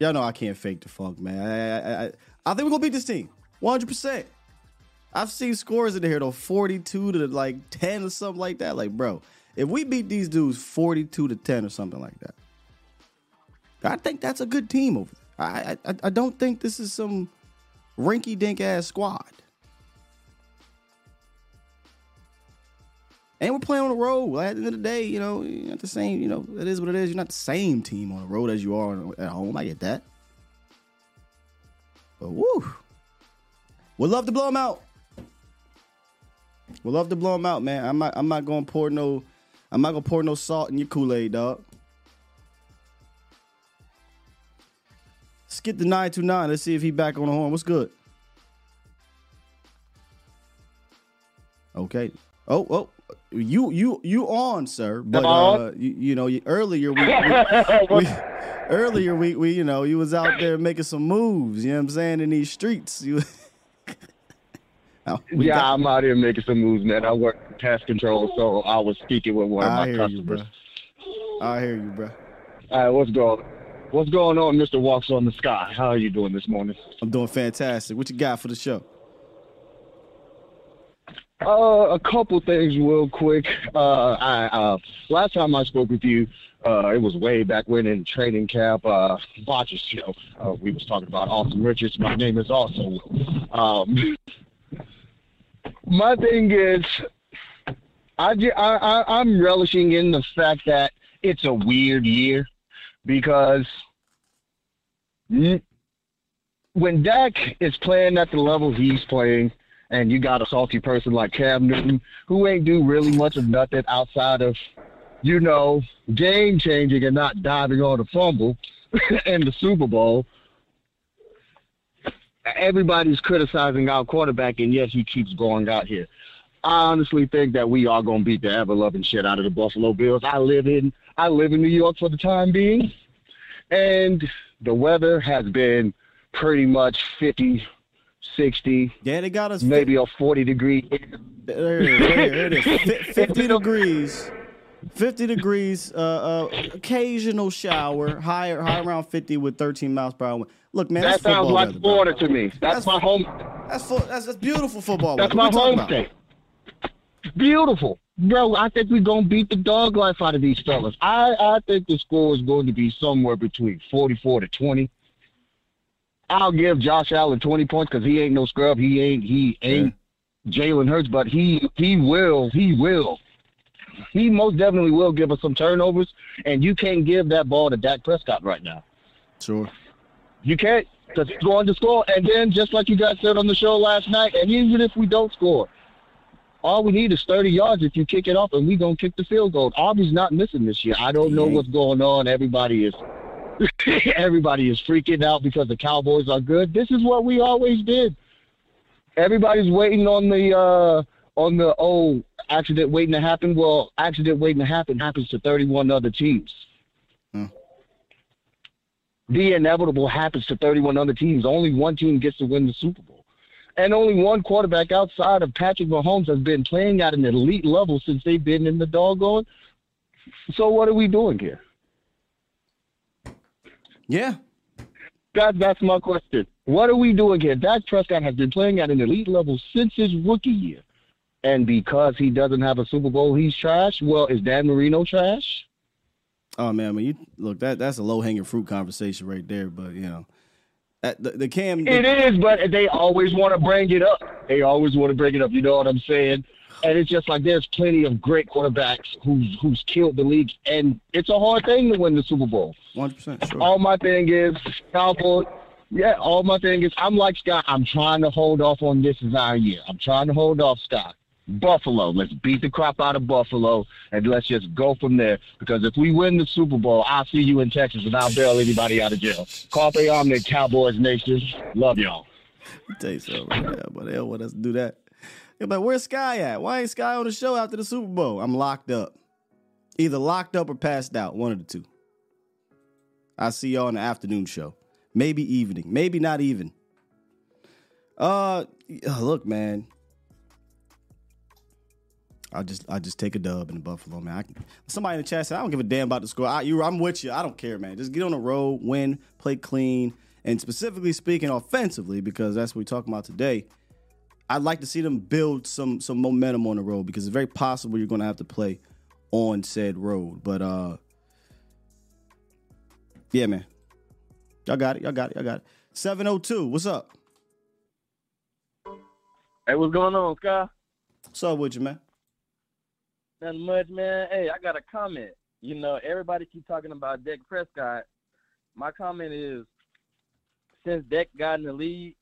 Y'all know I can't fake the funk, man. I, I, I, I think we're gonna beat this team, 100. percent I've seen scores in here though, 42 to like 10 or something like that. Like, bro, if we beat these dudes 42 to 10 or something like that, I think that's a good team over there. I I, I don't think this is some rinky dink ass squad. And we're playing on the road. At the end of the day, you know, you're not the same. You know, it is what it is. You're not the same team on the road as you are at home. I get that. But woo, we'd love to blow them out. We'd love to blow them out, man. I'm not. I'm not gonna pour no. I'm not gonna pour no salt in your Kool Aid, dog. Let's get the nine two nine. Let's see if he back on the horn. What's good? Okay. Oh, oh, you you you on, sir? But uh, you, you know, earlier we, we, we earlier we, we you know you was out there making some moves. You know what I'm saying in these streets. You. oh, yeah, got, I'm out here making some moves, man. I work pest control, so I was speaking with one of I my customers. You, I hear you, bro. All right, what's going? What's going on, Mister Walks on the Sky? How are you doing this morning? I'm doing fantastic. What you got for the show? Uh, a couple things real quick. Uh, I uh, last time I spoke with you, uh, it was way back when in training camp. Uh, Botches show. Uh, we was talking about Austin Richards. My name is also Um, my thing is, I, I I'm relishing in the fact that it's a weird year because when Dak is playing at the level he's playing and you got a salty person like Cam Newton who ain't do really much of nothing outside of, you know, game changing and not diving on a fumble in the Super Bowl. Everybody's criticizing our quarterback, and yes, he keeps going out here. I honestly think that we are going to beat the ever loving shit out of the Buffalo Bills. I live in I live in New York for the time being, and the weather has been pretty much 50 60. Yeah, they got us maybe a 40 degree. There, there, there it is. 50 degrees. 50 degrees, uh, uh, occasional shower, higher, high around 50 with 13 miles per hour. Look, man, that sounds like weather, Florida to me. That's, that's my home. That's that's, that's beautiful football. That's weather. my home state. Beautiful, bro. I think we're gonna beat the dog life out of these fellas. I I think the score is going to be somewhere between 44 to 20. I'll give Josh Allen 20 points because he ain't no scrub. He ain't he ain't yeah. Jalen Hurts, but he he will he will he most definitely will give us some turnovers, and you can't give that ball to Dak Prescott right now. Sure, you can't because he's going to score, and then just like you guys said on the show last night, and even if we don't score, all we need is 30 yards if you kick it off, and we gonna kick the field goal. Aubrey's not missing this year. I don't know what's going on. Everybody is Everybody is freaking out because the Cowboys are good. This is what we always did. Everybody's waiting on the uh, on the oh accident waiting to happen. Well, accident waiting to happen happens to 31 other teams. Hmm. The inevitable happens to 31 other teams. Only one team gets to win the Super Bowl. And only one quarterback outside of Patrick Mahomes has been playing at an elite level since they've been in the doggone. So what are we doing here? Yeah. That, that's my question. What are we doing here? Dak Prescott has been playing at an elite level since his rookie year. And because he doesn't have a Super Bowl, he's trash. Well, is Dan Marino trash? Oh man, I mean, you look that that's a low hanging fruit conversation right there. But you know, at the, the Cam. The, it is, but they always want to bring it up. They always want to bring it up. You know what I'm saying? And it's just like there's plenty of great quarterbacks who's who's killed the league, and it's a hard thing to win the Super Bowl. One percent sure. All my thing is Cowboys. Yeah, all my thing is I'm like Scott. I'm trying to hold off on this is our year. I'm trying to hold off Scott. Buffalo. Let's beat the crap out of Buffalo and let's just go from there. Because if we win the Super Bowl, I'll see you in Texas and I'll bail anybody out of jail. Carpe Omni, Cowboys Nation. Love y'all. Tell you something right now, but they don't want us to do that. You're like, where's Sky at? Why ain't Sky on the show after the Super Bowl? I'm locked up. Either locked up or passed out. One of the two. I see y'all in the afternoon show. Maybe evening. Maybe not even. Uh look, man. I just I just take a dub in the Buffalo, man. Can, somebody in the chat said I don't give a damn about the score. I, you, I'm with you. I don't care, man. Just get on the road, win, play clean, and specifically speaking, offensively, because that's what we're talking about today. I'd like to see them build some some momentum on the road because it's very possible you're going to have to play on said road. But uh, yeah, man, y'all got it. Y'all got it. Y'all got it. Seven oh two. What's up? Hey, what's going on, Sky? What's up with you, man? Nothing much, man. Hey, I got a comment. You know, everybody keep talking about Dak Prescott. My comment is, since Dak got in the league,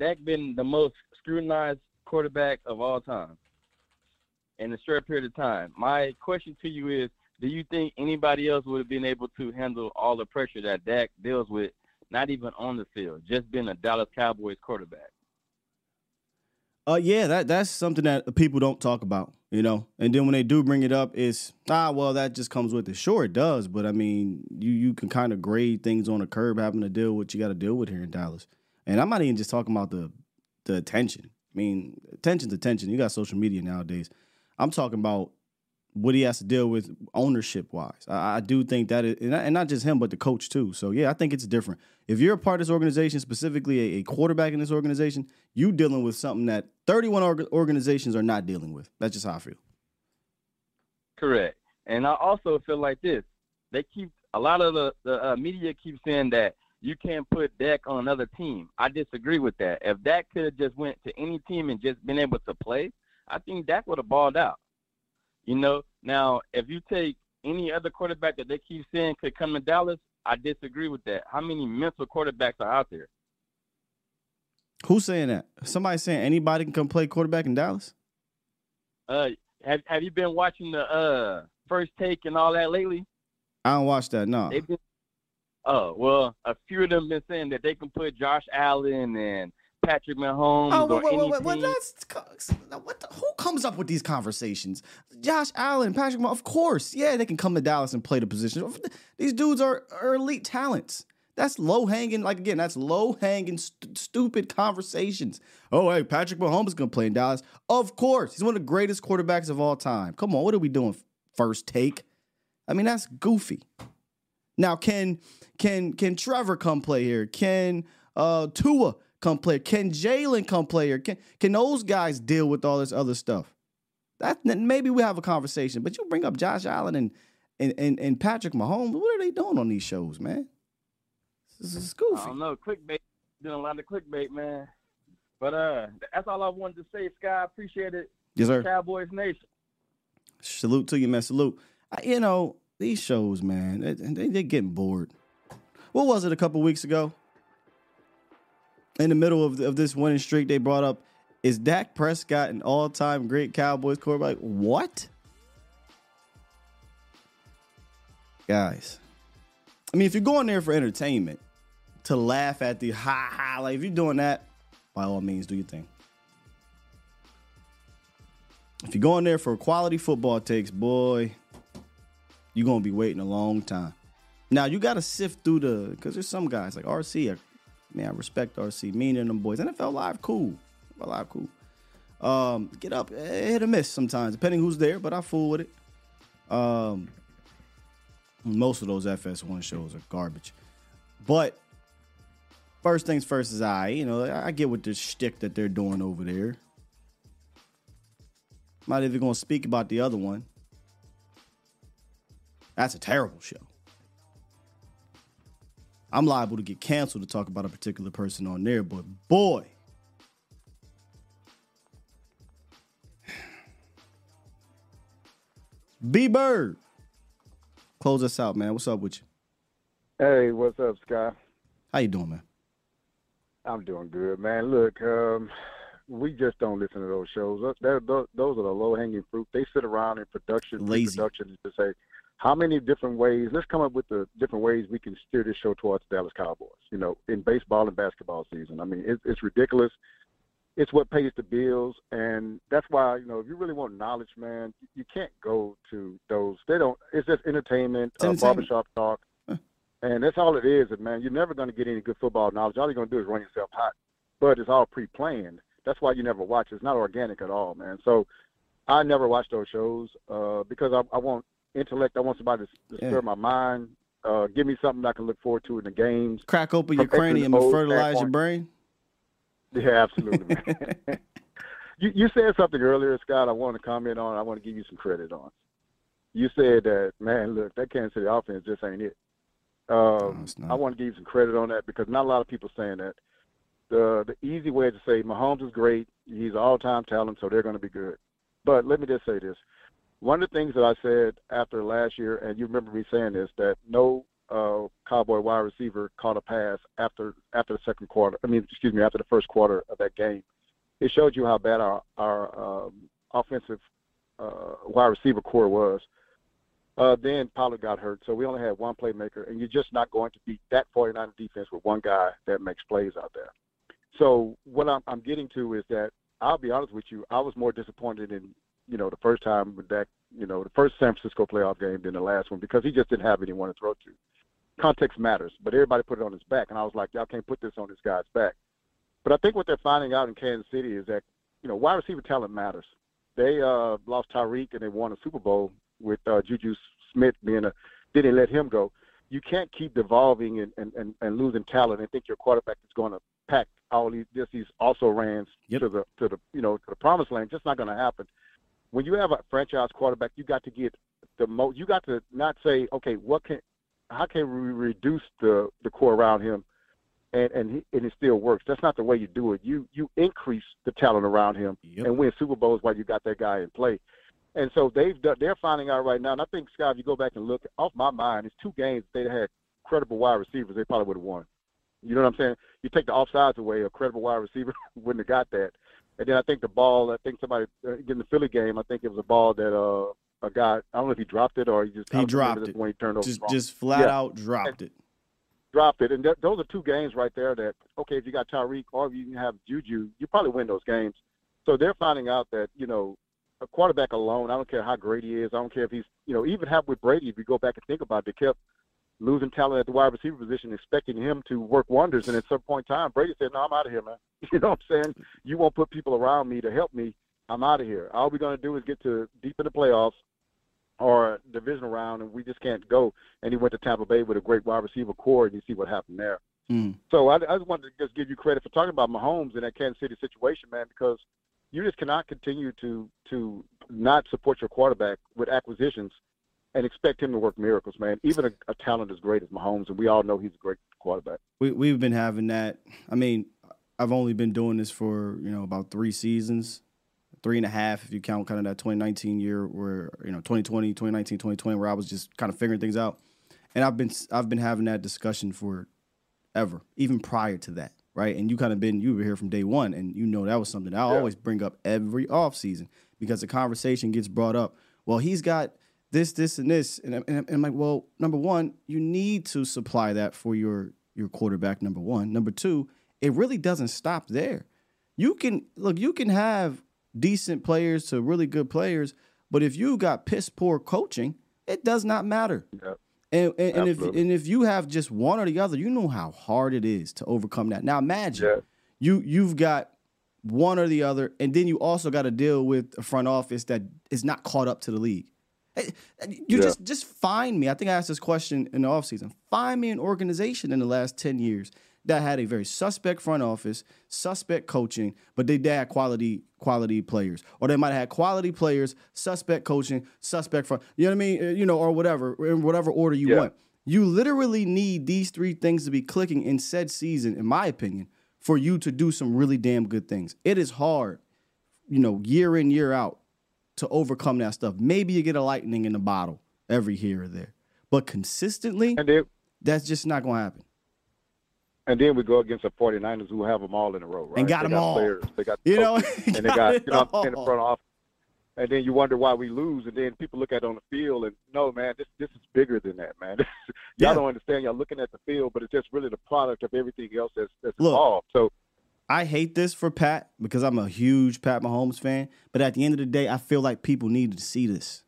Dak been the most scrutinized quarterback of all time in a short period of time. My question to you is, do you think anybody else would have been able to handle all the pressure that Dak deals with, not even on the field, just being a Dallas Cowboys quarterback? Uh, yeah, that that's something that people don't talk about, you know. And then when they do bring it up, it's ah, well, that just comes with it. Sure, it does, but I mean, you you can kind of grade things on a curb, having to deal with what you got to deal with here in Dallas. And I'm not even just talking about the the attention. I mean, attention's attention. You got social media nowadays. I'm talking about what he has to deal with ownership wise. I, I do think that, it, and not just him, but the coach too. So yeah, I think it's different. If you're a part of this organization, specifically a, a quarterback in this organization, you dealing with something that 31 org- organizations are not dealing with. That's just how I feel. Correct. And I also feel like this. They keep a lot of the, the uh, media keep saying that you can't put Dak on another team. I disagree with that. If Dak could have just went to any team and just been able to play, I think Dak would have balled out. You know, now if you take any other quarterback that they keep saying could come to Dallas, I disagree with that. How many mental quarterbacks are out there? Who's saying that? Somebody saying anybody can come play quarterback in Dallas? Uh, have Have you been watching the uh first take and all that lately? I don't watch that. No. Been, oh well, a few of them been saying that they can put Josh Allen and Patrick Mahomes oh, wait, wait, wait, wait, that's what the, who comes up with these conversations? Josh Allen, Patrick Mahomes, of course, yeah, they can come to Dallas and play the position. These dudes are, are elite talents. That's low hanging, like again, that's low hanging, st- stupid conversations. Oh, hey, Patrick Mahomes is gonna play in Dallas. Of course, he's one of the greatest quarterbacks of all time. Come on, what are we doing? First take. I mean, that's goofy. Now, can can can Trevor come play here? Can uh Tua come play? Can Jalen come play here? Can can those guys deal with all this other stuff? That maybe we have a conversation. But you bring up Josh Allen and and and, and Patrick Mahomes. What are they doing on these shows, man? This is goofy. I don't know. Clickbait doing a lot of clickbait, man. But uh, that's all I wanted to say, Sky. Appreciate it. Yes, sir. Cowboys Nation. Salute to you, man. Salute. I, you know these shows, man. They, they, they're getting bored. What was it a couple weeks ago? in the middle of, of this winning streak, they brought up is Dak Prescott an all time great Cowboys quarterback? What? Guys, I mean, if you're going there for entertainment, to laugh at the ha ha, like if you're doing that, by all means, do your thing. If you're going there for quality football takes, boy, you're gonna be waiting a long time. Now you got to sift through the because there's some guys like RC, Man, I respect RC. Me and them boys. NFL Live, cool. NFL Live, cool. Um, get up, eh, hit or miss sometimes, depending who's there, but I fool with it. Um, most of those FS1 shows are garbage. But first things first is I, you know, I get what the shtick that they're doing over there. Not even to speak about the other one. That's a terrible show. I'm liable to get canceled to talk about a particular person on there, but boy. B Bird. Close us out, man. What's up with you? Hey, what's up, Sky? How you doing, man? I'm doing good, man. Look, um, we just don't listen to those shows. Those, those are the low hanging fruit. They sit around in production, Lazy. production, and just say, how many different ways? Let's come up with the different ways we can steer this show towards the Dallas Cowboys. You know, in baseball and basketball season. I mean, it, it's ridiculous. it's what pays the bills, and that's why you know if you really want knowledge, man, you can't go to those. They don't. It's just entertainment, It's uh, barbershop talk, and that's all it is. And man, you're never going to get any good football knowledge. All you're going to do is run yourself hot, but it's all pre-planned. That's why you never watch. It's not organic at all, man. So I never watch those shows uh, because I, I want intellect. I want somebody to, to Yeah. stir my mind. Uh, give me something I can look forward to in the games. Crack open your cranium and fertilize your brain. Yeah, absolutely, man. you you said something earlier, Scott. I want to comment on. I want to give you some credit on. You said that, man. Look, that Kansas City offense just ain't it. Um, I want to give you some credit on that because not a lot of people saying that. The the easy way to say Mahomes is great. He's all time talent, so they're going to be good. But let me just say this: one of the things that I said after last year, and you remember me saying this, that no uh, Cowboy wide receiver caught a pass after after the second quarter. I mean, excuse me, after the first quarter of that game. It showed you how bad our our um, offensive uh, wide receiver core was. Uh, then Pollard got hurt, so we only had one playmaker, and you're just not going to beat that 49 defense with one guy that makes plays out there. So what I'm, I'm getting to is that I'll be honest with you, I was more disappointed in you know the first time with that you know the first San Francisco playoff game than the last one because he just didn't have anyone to throw to. Context matters, but everybody put it on his back, and I was like, y'all can't put this on this guy's back. But I think what they're finding out in Kansas City is that you know wide receiver talent matters. They uh, lost Tyreek and they won a Super Bowl with uh, Juju Smith being a. Didn't let him go. You can't keep devolving and, and, and, and losing talent and think your quarterback is going to pack all these just these also rans to the to the you know to the promised land. Just not going to happen. When you have a franchise quarterback, you got to get the most. You got to not say, okay, what can, how can we reduce the the core around him, and and he, and it still works. That's not the way you do it. You you increase the talent around him and win Super Bowls while you got that guy in play. And so they've done, they're finding out right now. And I think Scott, if you go back and look off my mind, it's two games they had credible wide receivers, they probably would have won. You know what I'm saying? You take the offsides away, a credible wide receiver wouldn't have got that. And then I think the ball, I think somebody uh, in the Philly game, I think it was a ball that uh a guy, I don't know if he dropped it or he just He dropped it. when he turned over Just just flat Yeah. out dropped it. dropped it. And th- those are two games right there that, okay, if you got Tyreek or if you can have Juju, you probably win those games. So they're finding out that, you know, a quarterback alone, I don't care how great he is, I don't care if he's, you know, even have with Brady, if you go back and think about it, they kept losing talent at the wide receiver position, expecting him to work wonders. And at some point in time, Brady said, no, I'm out of here, man. You know what I'm saying? You won't put people around me to help me. I'm out of here. All we're going to do is get to deep in the playoffs or divisional round, and we just can't go. And he went to Tampa Bay with a great wide receiver core, and you see what happened there. Mm. So I, I just wanted to just give you credit for talking about Mahomes in that Kansas City situation, man, because you just cannot continue to to not support your quarterback with acquisitions and expect him to work miracles, man. Even a, a talent as great as Mahomes, and we all know he's a great quarterback. We we've been having that. I mean, I've only been doing this for you know about three seasons, three and a half if you count kind of that 2019 year where you know 2020, 2019, 2020 where I was just kind of figuring things out, and I've been I've been having that discussion for ever, even prior to that, right? And you kind of been you were here from day one, and you know that was something I always bring up every off season because the conversation gets brought up. Well, he's got this, this, and this, and, I'm- and I'm- like, well, number one, you need to supply that for your your quarterback. Number one, number two, it really doesn't stop there. You can look, you can have decent players to really good players, but if you got piss poor coaching, it does not matter. And, and, and if and if you have just one or the other, you know how hard it is to overcome that. Now imagine you you've got one or the other, and then you also got to deal with a front office that is not caught up to the league. You Yeah. just just find me. I think I asked this question in the offseason. Find me an organization in the last 10 years that had a very suspect front office, suspect coaching, but they, they had quality quality players. Or they might have had quality players, suspect coaching, suspect front. You know what I mean? You know, or whatever, in whatever order you Yeah. want. You literally need these three things to be clicking in said season, in my opinion, for you to do some really damn good things. It is hard, you know, year in, year out to overcome that stuff. Maybe you get a lightning in the bottle every here or there. But consistently, that's just not going to happen. And then we go against the 49ers who have them all in a row, right? And got them got all. Players. They got You know, coaches, and they got you know in the front office. And then you wonder why we lose, and then people look at it on the field and no, man, this this is bigger than that, man. y'all Yeah. don't understand. Y'all looking at the field, but it's just really the product of everything else that's, that's Look. involved. So I hate this for Pat because I'm a huge Pat Mahomes fan. But at the end of the day, I feel like people needed to see this.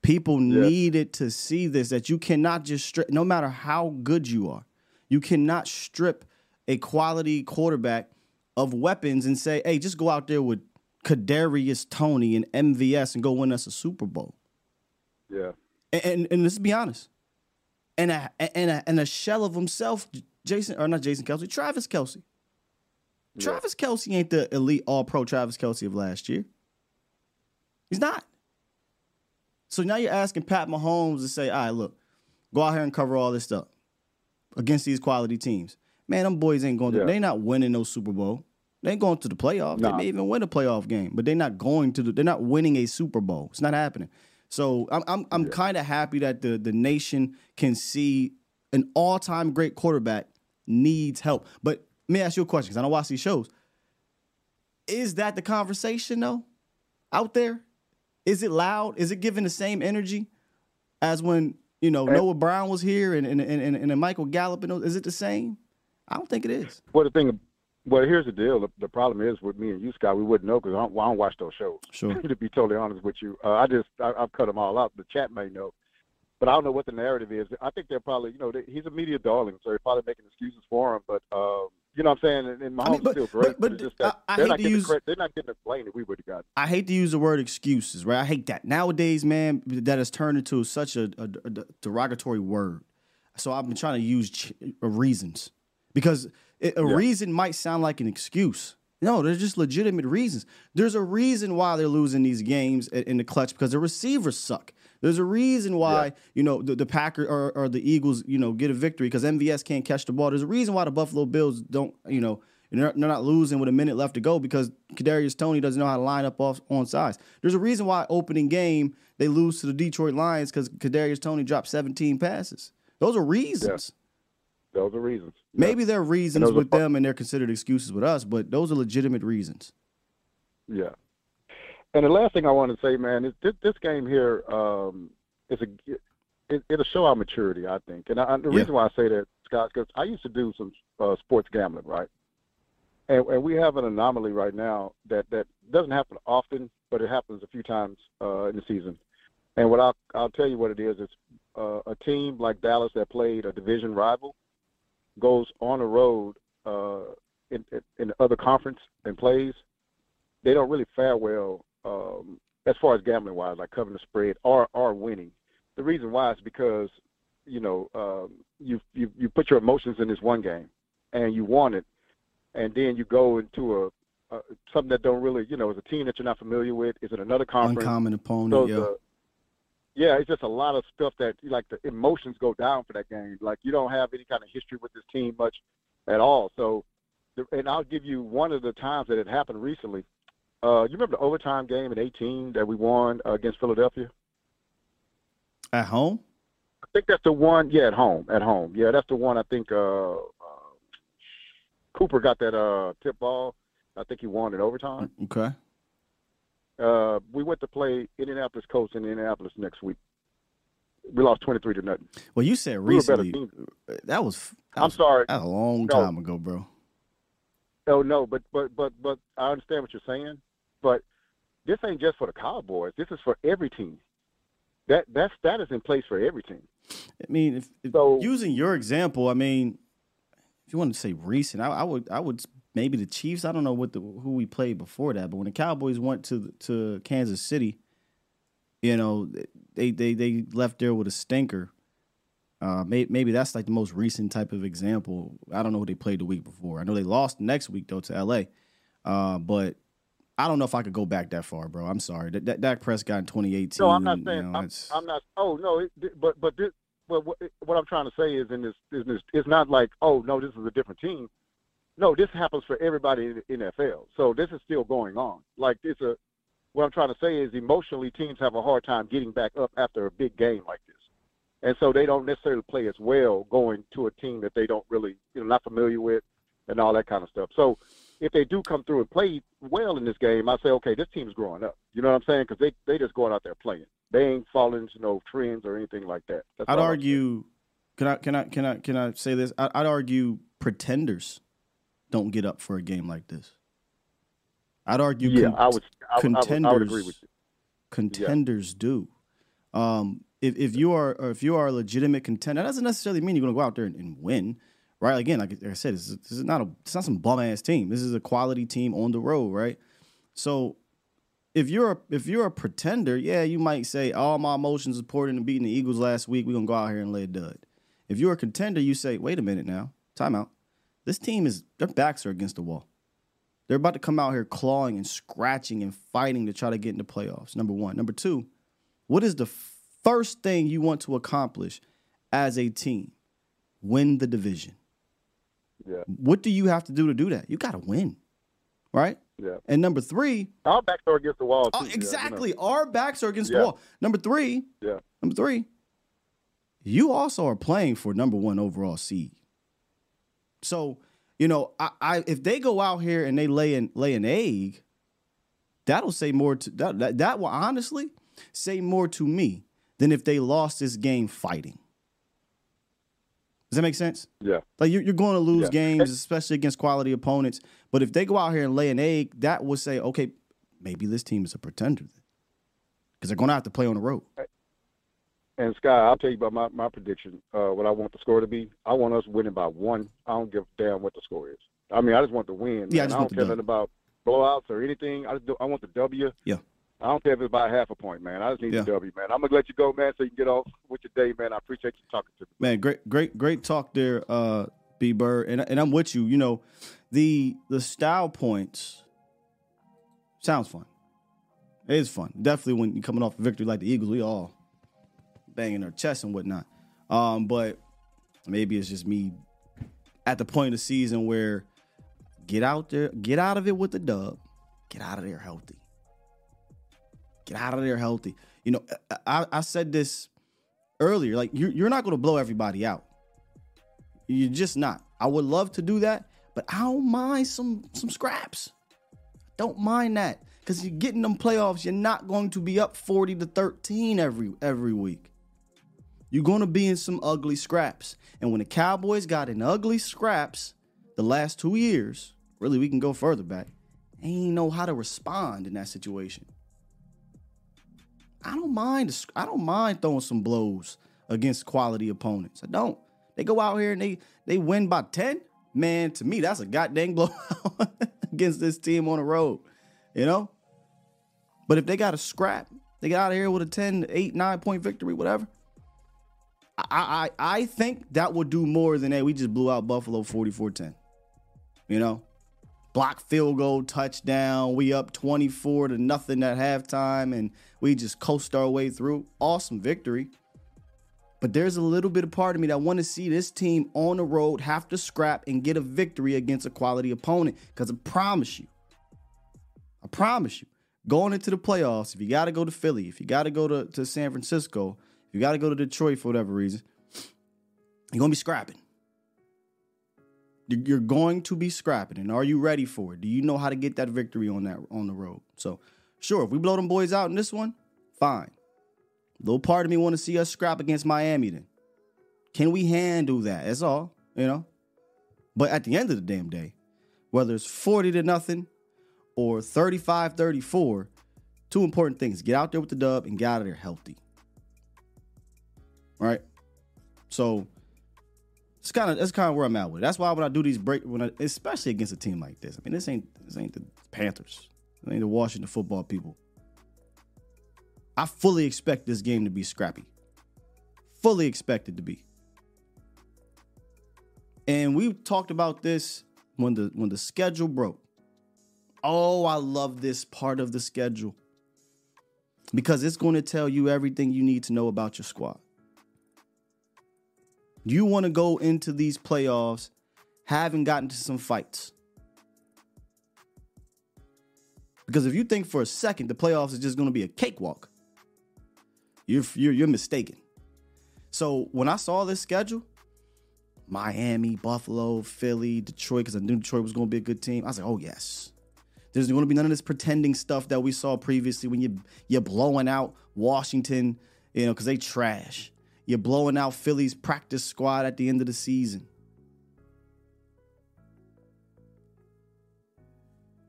People yeah. needed to see this that you cannot just strip, no matter how good you are, you cannot strip a quality quarterback of weapons and say, hey, just go out there with Kadarius Toney and MVS and go win us a Super Bowl. Yeah. And and, and let's be honest. And a, and a, and a shell of himself, Jason or not Jason Kelce, Travis Kelce. Yeah. Travis Kelce ain't the elite all pro Travis Kelce of last year. He's not. So now you're asking Pat Mahomes to say, all right, look, go out here and cover all this stuff against these quality teams. Man, them boys ain't going to, yeah. they not winning no Super Bowl. They ain't going to the playoffs. Nah. They may even win a playoff game, but they're not going to the, they're not winning a Super Bowl. It's not happening. So I'm I'm I'm yeah. kind of happy that the the nation can see an all time great quarterback needs help. But let me ask you a question because I don't watch these shows. Is that the conversation though? Out there? Is it loud? Is it giving the same energy as when, you know, Noah Brown was here and and, and, and, Michael Gallup? And is it the same? I don't think it is. Well, the thing well, here's the deal. The, the, problem is with me and you, Scott, we wouldn't know because I, don't, I don't watch those shows. Sure. to be totally honest with you, uh, I just I, have cut them all out. The chat may know, but I don't know what the narrative is. I think they're probably you know they, he's a media darling, so they're probably making excuses for him. But um, you know what I'm saying? And, Mahomes I mean, but, still great, but, but that I, I they're, not use, the, they're not getting the blame that we would have gotten. I hate to use the word excuses, right? I hate that nowadays, man. That has turned into such a, a, a derogatory word. So I've been trying to use ch- uh, reasons because a yeah. reason might sound like an excuse. No, they're just legitimate reasons. There's a reason why they're losing these games in the clutch because the receivers suck. There's a reason why yeah. you know the, the Packers or, or, the Eagles you know get a victory because MVS can't catch the ball. There's a reason why the Buffalo Bills don't you know they're, they're not losing with a minute left to go because Kadarius Toney doesn't know how to line up off on sides. There's a reason why opening game they lose to the Detroit Lions because Kadarius Toney dropped 17 passes. Those are reasons. Yeah. Those are reasons. Maybe there are reasons with them and they're considered excuses with us, but those are legitimate reasons. Yeah. And the last thing I want to say, man, is this, this game here um, is a it, it'll show our maturity, I think. And I, the yeah. reason why I say that, Scott, because I used to do some uh, sports gambling, right? And, and, we have an anomaly right now that that doesn't happen often, but it happens a few times uh, in the season. And what I'll I'll tell you what it is. It's uh, a team like Dallas that played a division rival goes on the road uh, in, in other conference and plays, they don't really fare well um, as far as gambling wise, like covering the spread or or winning. The reason why is because you know um, you you you put your emotions in this one game and you won it, and then you go into a, a something that don't really you know is a team that you're not familiar with. Is it another conference? Uncommon opponent. So yeah. The, yeah, it's just a lot of stuff that like the emotions go down for that game. Like you don't have any kind of history with this team much at all. So, and I'll give you one of the times that it happened recently. Uh, you remember the overtime game in 18 that we won uh, against Philadelphia? At home? I think that's the one. Yeah, at home. At home. Yeah, that's the one. I think uh, uh, Cooper got that uh, tip ball. I think he won in overtime. Okay. Uh, we went to play Indianapolis Colts in Indianapolis next week. We lost twenty three to nothing. Well, you said recently. We that was. That I'm sorry. That was a long no. time ago, bro. Oh no, but but but but I understand what you're saying. But this ain't just for the Cowboys. This is for every team. That that that is in place for every team. I mean, if, if so, using your example, I mean, if you want to say recent, I, I would I would maybe the Chiefs. I don't know what the who we played before that, but when the Cowboys went to to Kansas City, you know, they they they left there with a stinker. Uh, may, maybe that's like the most recent type of example. I don't know who they played the week before. I know they lost next week though to LA, uh, but I don't know if I could go back that far, bro. I'm sorry. That, that Dak Prescott in 2018. No, I'm not saying. You know, I'm, I'm, not. Oh no, it, but but this, but what, what I'm trying to say is in this is this, it's not like oh no, this is a different team. No, this happens for everybody in the NFL. So this is still going on. Like it's a what I'm trying to say is emotionally teams have a hard time getting back up after a big game like this. And so they don't necessarily play as well going to a team that they don't really, you know, not familiar with and all that kind of stuff. So if they do come through and play well in this game, I say, okay, this team's growing up. You know what I'm saying? Because they they just going out there playing. They ain't falling into no trends or anything like that. That's I'd argue. Can I can I can I can I say this? I'd argue pretenders don't get up for a game like this. I'd argue. Yeah, con- I would. I, contenders, I would, I would agree with you. Contenders yeah. do. Um, if if you are if you are a legitimate contender, that doesn't necessarily mean you're going to go out there and, and win, right? Again, like, I said, this is, this is, not a it's not some bum ass team. This is a quality team on the road, right? So if you're a, if you're a pretender, yeah, you might say all my emotions supporting and beating the Eagles last week. We're gonna go out here and lay a dud. If you're a contender, you say, wait a minute now, timeout. This team is their backs are against the wall. They're about to come out here clawing and scratching and fighting to try to get into the playoffs. Number one. Number two, what is the first thing you want to accomplish as a team? Win the division. Yeah. What do you have to do to do that? You got to win, right? Yeah. And number three, our backs are against the wall. Oh, too, oh, exactly. Yeah, you know. Our backs are against yeah. the wall. Number three. Yeah. Number three. You also are playing for number one overall seed. So you know, I, I if they go out here and they lay an lay an egg, that'll say more to that, that that will honestly say more to me than if they lost this game fighting. Does that make sense? Yeah. Like you're, you're going to lose yeah. games, especially against quality opponents. But if they go out here and lay an egg, that would say, okay, maybe this team is a pretender because they're going to have to play on the road. And Sky, I'll tell you about my, my prediction. Uh, what I want the score to be. I want us winning by one. I don't give a damn what the score is. I mean, I just want to win. Yeah. I, I don't care nothing about blowouts or anything. I just do, I want the W. Yeah. I don't care if it's by half a point, man. I just need Yeah. the W, man. I'm gonna let you go, man, so you can get off with your day, man. I appreciate you talking to me. Man, great, great, great talk there, uh, B Bird, and and I'm with you. You know, the the style points sounds fun. It is fun, definitely when you're coming off a victory like the Eagles. We all banging our chests and whatnot. Um, but maybe it's just me at the point of the season where get out there, get out of it with the dub, get out of there healthy. Get out of there healthy. You know, uh, uh, I, I said this earlier. Like you're, you're not going to blow everybody out. You're just not. I would love to do that, but I don't mind some some scraps. Don't mind that because you're getting them playoffs. You're not going to be up forty to thirteen every every week. You're going to be in some ugly scraps. And when the Cowboys got in ugly scraps the last two years, really we can go further back. They ain't know how to respond in that situation. I don't mind. I don't mind throwing some blows against quality opponents. I don't. They go out here and they they win by ten. Man, to me, that's a goddamn blowout against this team on the road. You know. But if they got a scrap, they get out of here with a 10, 8, 9 point victory, whatever. I I I think that would do more than hey, we just blew out Buffalo 44-10. You know? Block field goal touchdown. We up 24 to nothing at halftime and we just coast our way through. Awesome victory. But there's a little bit of part of me that want to see this team on the road have to scrap and get a victory against a quality opponent. Because I promise you, I promise you, going into the playoffs, if you got to go to Philly, if you got to go to, to San Francisco, if you got to go to Detroit for whatever reason, you're going to be scrapping. You're going to be scrapping, and are you ready for it? Do you know how to get that victory on that on the road? So, sure, if we blow them boys out in this one, fine. Little part of me want to see us scrap against Miami. Then, can we handle that? That's all, you know. But at the end of the damn day, whether it's forty to nothing or 35-34, two important things: get out there with the dub and get out of there healthy. Right. So it's kind of that's kind of where I'm at with it. That's why when I do these break, when I, especially against a team like this, I mean, this ain't this ain't the Panthers, this ain't the Washington football people. I fully expect this game to be scrappy. Fully expect it to be. And we talked about this when the when the schedule broke. Oh, I love this part of the schedule because it's going to tell you everything you need to know about your squad. You want to go into these playoffs having gotten to some fights. Because if you think for a second the playoffs is just going to be a cakewalk, you're, you're, you're mistaken. So when I saw this schedule, Miami, Buffalo, Philly, Detroit, because I knew Detroit was going to be a good team, I was like, oh, yes. There's going to be none of this pretending stuff that we saw previously when you, you're blowing out Washington, you know, because they trash. You're blowing out Philly's practice squad at the end of the season.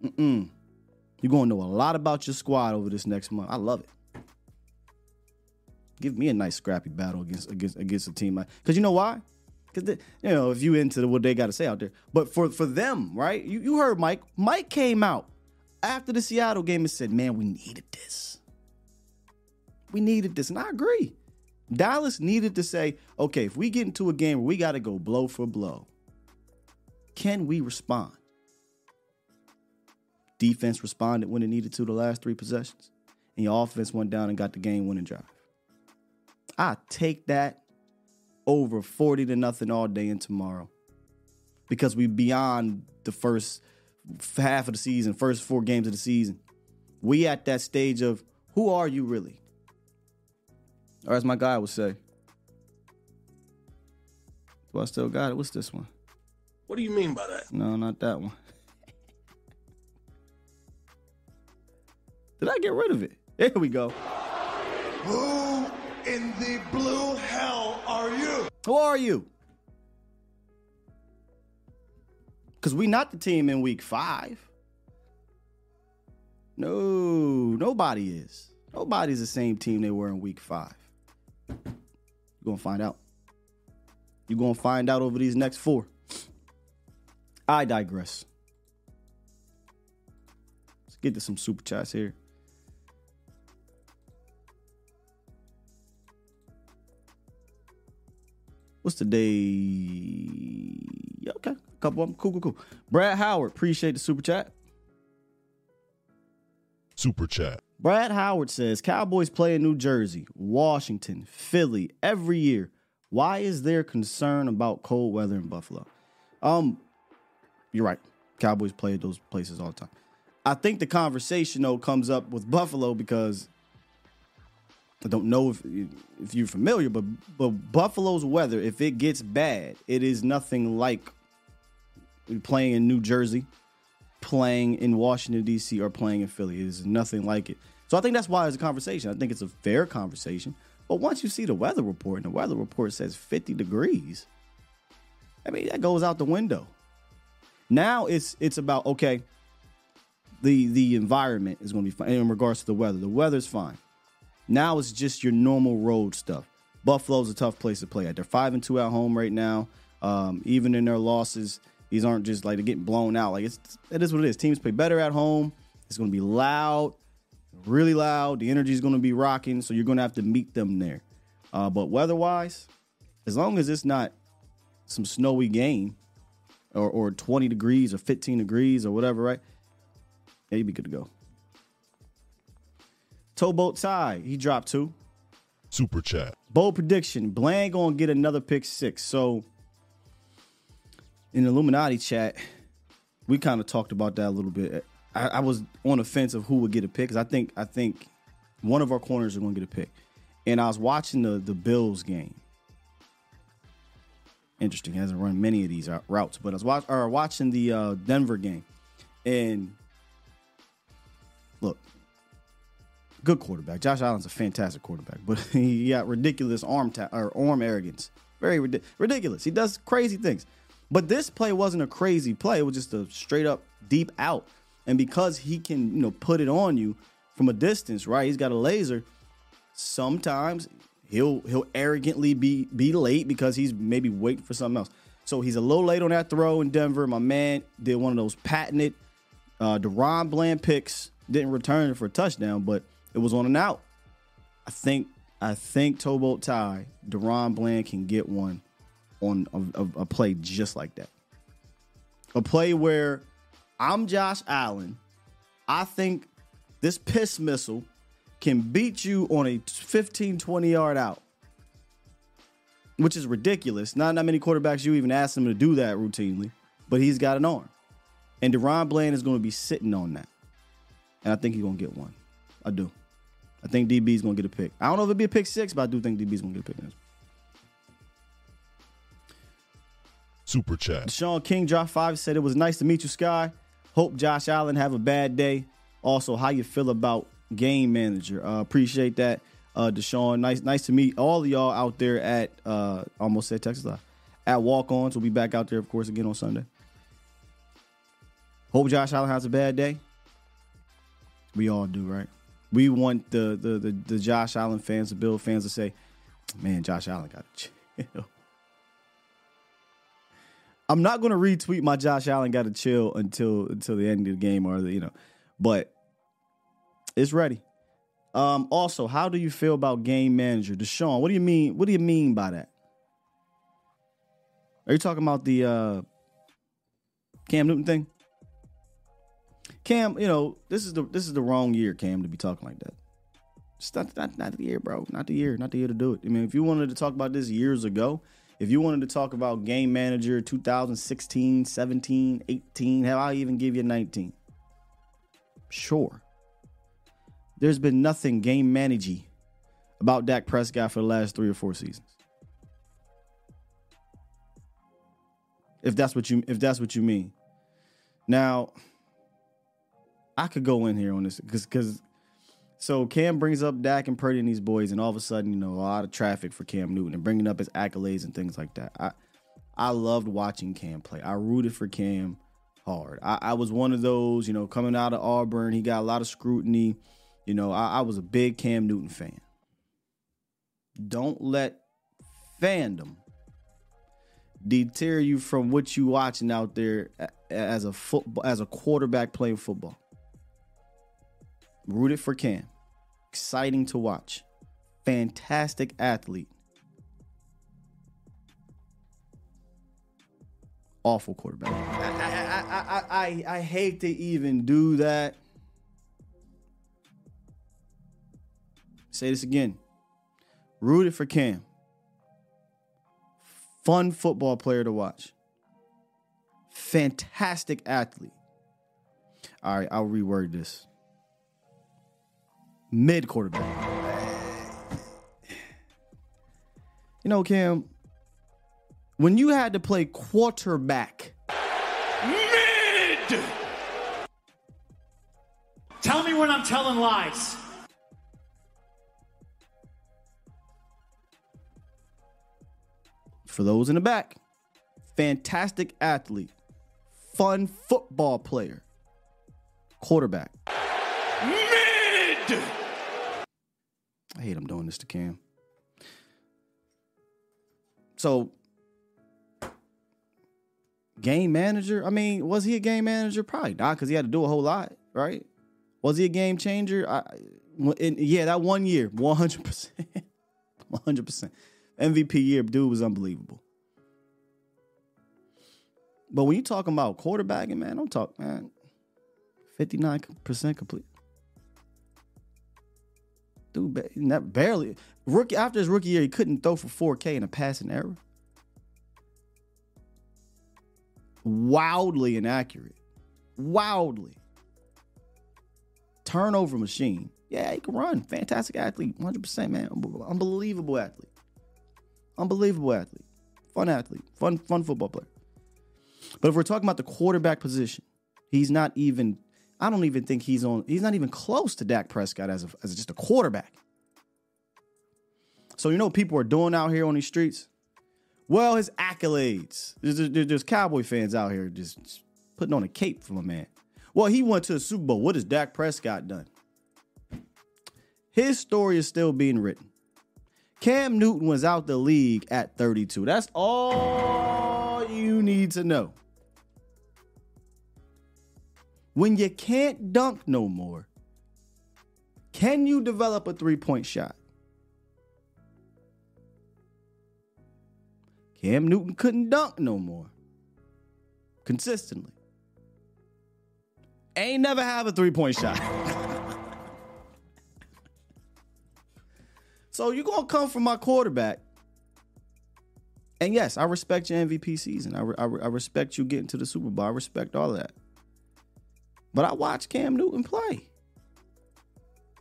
Mm-mm. You're going to know a lot about your squad over this next month. I love it. Give me a nice scrappy battle against against against a team because you know why? Because you know if you into what they got to say out there, but for for them, right? You you heard Mike. Mike came out after the Seattle game and said, "Man, we needed this. We needed this," and I agree. Dallas needed to say, "Okay, if we get into a game where we got to go blow for blow, can we respond?" Defense responded when it needed to the last three possessions, and your offense went down and got the game winning drive. I take that over 40 to nothing all day and tomorrow because we beyond the first half of the season, first four games of the season. We at that stage of who are you really? Or as my guy would say, do I still got it? What's this one? What do you mean by that? No, not that one. Did I get rid of it? There we go. Who in the blue hell are you? Who are you? Because we not the team in week five. No, nobody is. Nobody's the same team they were in week five. You're going to find out. You're going to find out over these next four. I digress. Let's get to some super chats here. What's the day? Okay, a couple of them. Cool, cool, cool. Brad Howard, appreciate the super chat. Super chat. Brad Howard says Cowboys play in New Jersey, Washington, Philly every year. Why is there concern about cold weather in Buffalo? Um, you're right. Cowboys play at those places all the time. I think the conversation though comes up with Buffalo because I don't know if if you're familiar, but but Buffalo's weather, if it gets bad, it is nothing like playing in New Jersey, playing in Washington D.C. or playing in Philly. It is nothing like it. So I think that's why it's a conversation. I think it's a fair conversation. But once you see the weather report, and the weather report says 50 degrees, I mean that goes out the window. Now it's it's about okay. The the environment is going to be fine in regards to the weather. The weather's fine. Now it's just your normal road stuff. Buffalo's a tough place to play at. They're five and two at home right now. Um, even in their losses, these aren't just like they're getting blown out. Like it's it is what it is. Teams play better at home. It's going to be loud, really loud. The energy is going to be rocking, so you're going to have to meet them there. Uh, but weather-wise, as long as it's not some snowy game or, or 20 degrees or 15 degrees or whatever, right? Yeah, you'd be good to go. Towboat Ty, he dropped two. Super chat. Bold prediction: Bland gonna get another pick six. So in the Illuminati chat, we kind of talked about that a little bit. I, I, was on the fence of who would get a pick because I think I think one of our corners are gonna get a pick. And I was watching the the Bills game. Interesting, he hasn't run many of these routes, but I was watch, or watching the uh, Denver game, and look, good quarterback. Josh Allen's a fantastic quarterback, but he got ridiculous arm ta- or arm arrogance. Very ridiculous. He does crazy things. But this play wasn't a crazy play. It was just a straight up deep out. And because he can, you know, put it on you from a distance, right? He's got a laser. Sometimes he'll he'll arrogantly be be late because he's maybe waiting for something else. So he's a little late on that throw in Denver. My man did one of those patented uh DaRon Bland picks. Didn't return for a touchdown, but it was on and out. I think I think Towboat Ty, DaRon Bland can get one on a, a, a play just like that. A play where I'm Josh Allen. I think this piss missile can beat you on a 15, 20 yard out, which is ridiculous. Not that many quarterbacks you even ask him to do that routinely, but he's got an arm. And DaRon Bland is going to be sitting on that. And I think he's going to get one. I do. I think DB is going to get a pick. I don't know if it'll be a pick six, but I do think DB is going to get a pick. Super chat. Sean King drop five said it was nice to meet you, Sky. Hope Josh Allen have a bad day. Also, how you feel about game manager? Uh, appreciate that, uh, Deshaun. Nice, nice to meet all of y'all out there at uh, almost said Texas Live at Walk Ons. We'll be back out there, of course, again on Sunday. Hope Josh Allen has a bad day. We all do, right? We want the the the, the Josh Allen fans, the Bill fans to say, "Man, Josh Allen got to chill." I'm not going to retweet my Josh Allen got to chill until until the end of the game or the, you know, but it's ready. Um, also, how do you feel about game manager Deshaun? What do you mean? What do you mean by that? Are you talking about the uh, Cam Newton thing? Cam, you know this is the this is the wrong year, Cam, to be talking like that. Just not, not not the year, bro. Not the year. Not the year to do it. I mean, if you wanted to talk about this years ago, if you wanted to talk about game manager 2016, 17, 18, hell, I'll even give you 19. Sure. There's been nothing game managey about Dak Prescott for the last three or four seasons. If that's what you if that's what you mean. Now, I could go in here on this because because so Cam brings up Dak and Purdy and these boys, and all of a sudden, you know, a lot of traffic for Cam Newton and bringing up his accolades and things like that. I I loved watching Cam play. I rooted for Cam hard. I, I was one of those, you know, coming out of Auburn, he got a lot of scrutiny. You know, I, I was a big Cam Newton fan. Don't let fandom deter you from what you watching out there as a football as a quarterback playing football. Rooted for Cam exciting to watch. Fantastic athlete. Awful quarterback. I, I, I, I, I hate to even do that. Say this again. Rooted for Cam. Fun football player to watch. Fantastic athlete. All right, I'll reword this mid quarterback. You know, Cam, when you had to play quarterback, mid. Tell me when I'm telling lies. For those in the back, fantastic athlete, fun football player, quarterback. Mid. I hate I'm doing this to Cam. So, game manager. I mean, was he a game manager? Probably not, because he had to do a whole lot, right? Was he a game changer? I, in, yeah, that one year, one hundred percent, one hundred percent, MVP year. Dude was unbelievable. But when you talking about quarterbacking, man, don't talk, man. Fifty nine percent complete dude, barely rookie after his rookie year, he couldn't throw for 4K in a passing error. Wildly inaccurate. Wildly. Turnover machine. Yeah, he can run. Fantastic athlete. 100%, man. Unbelievable athlete. Unbelievable athlete. Fun athlete. Fun, fun football player. But if we're talking about the quarterback position, he's not even I don't even think he's on. He's not even close to Dak Prescott as a, as just a quarterback. So you know what people are doing out here on these streets? Well, his accolades. There's, there's, Cowboy fans out here just, just putting on a cape for my man. Well, he went to the Super Bowl. What has Dak Prescott done? His story is still being written. Cam Newton was out the league at 32. That's all you need to know. When you can't dunk no more, can you develop a three point shot? Cam Newton couldn't dunk no more consistently. Ain't never have a three point shot. so you're going to come from my quarterback. And yes, I respect your MVP season. I, re- I, re- I respect you getting to the Super Bowl. I respect all that. But I watched Cam Newton play.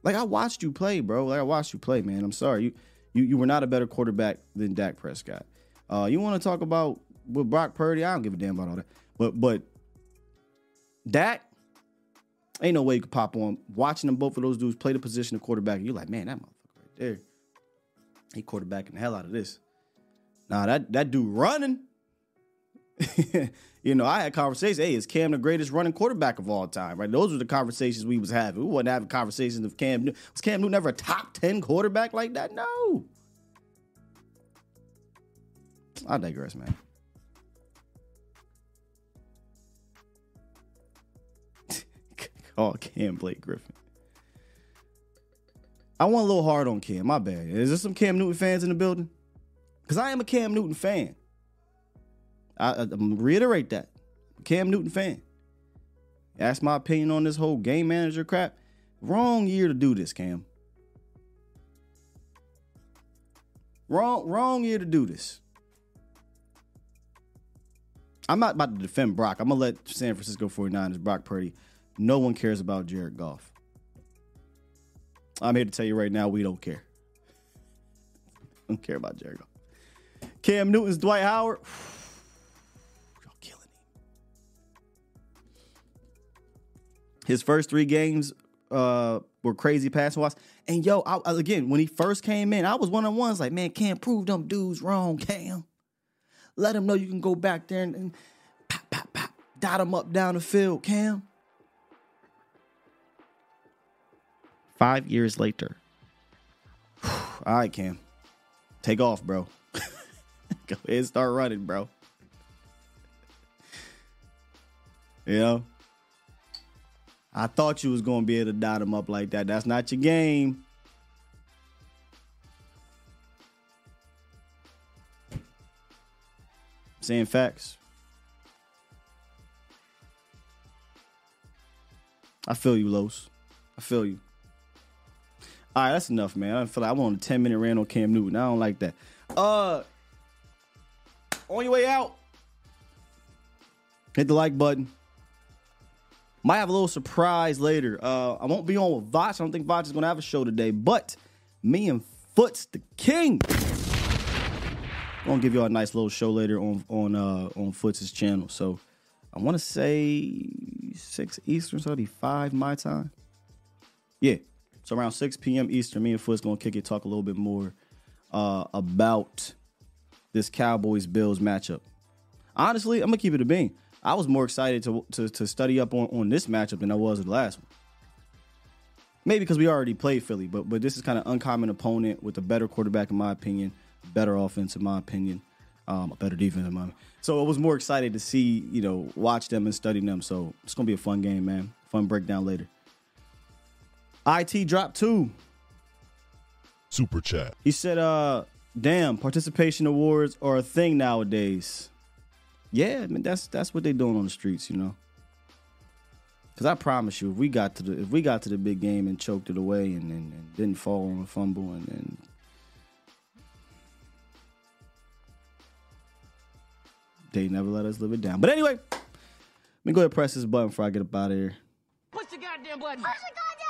Like I watched you play, bro. Like I watched you play, man. I'm sorry. You you you were not a better quarterback than Dak Prescott. Uh, you want to talk about with Brock Purdy? I don't give a damn about all that. But but Dak, ain't no way you could pop on watching them both of those dudes play the position of quarterback. You're like, man, that motherfucker right there, he quarterbacking the hell out of this. Nah, that that dude running, you know, I had conversations. Hey, is Cam the greatest running quarterback of all time? Right? Those were the conversations we was having. We wasn't having conversations of Cam. Newton. Was Cam Newton ever a top ten quarterback like that? No. I digress, man. Call oh, Cam Blake Griffin. I want a little hard on Cam. My bad. Is there some Cam Newton fans in the building? Because I am a Cam Newton fan. I, I, reiterate that. Cam Newton fan. Ask my opinion on this whole game manager crap. Wrong year to do this, Cam. Wrong, wrong year to do this. I'm not about to defend Brock. I'm gonna let San Francisco 49ers, Brock Purdy. No one cares about Jared Goff. I'm here to tell you right now, we don't care. don't care about Jared Goff. Cam Newton's Dwight Howard. His first three games uh, were crazy pass wise. And yo, I, again, when he first came in, I was one on ones like, man, can't prove them dudes wrong, Cam. Let them know you can go back there and, and pop, pop, pop, dot them up down the field, Cam. Five years later. All right, Cam. Take off, bro. Go ahead and start running, bro. You know? I thought you was gonna be able to dot him up like that. That's not your game. Saying facts. I feel you, Los. I feel you. All right, that's enough, man. I feel like I want a 10 minute rant on Cam Newton. I don't like that. Uh on your way out, hit the like button. Might have a little surprise later. Uh, I won't be on with Voch. I don't think Voch is gonna have a show today, but me and Foots the King. I'm gonna give you all a nice little show later on on uh on Foots' channel. So I wanna say six Eastern, so five my time. Yeah. So around 6 p.m. Eastern, me and Foots gonna kick it, talk a little bit more uh about this Cowboys Bills matchup. Honestly, I'm gonna keep it a bean. I was more excited to to, to study up on, on this matchup than I was the last one. Maybe because we already played Philly, but but this is kind of uncommon opponent with a better quarterback in my opinion, better offense in my opinion, um, a better defense in my opinion. So I was more excited to see, you know, watch them and study them. So it's gonna be a fun game, man. Fun breakdown later. IT drop two. Super chat. He said, uh, damn, participation awards are a thing nowadays. Yeah, I mean that's that's what they're doing on the streets, you know. Cause I promise you, if we got to the if we got to the big game and choked it away and, and, and didn't fall on a fumble and, and they never let us live it down. But anyway, let me go ahead and press this button before I get up out of here. Push the goddamn button. Push the goddamn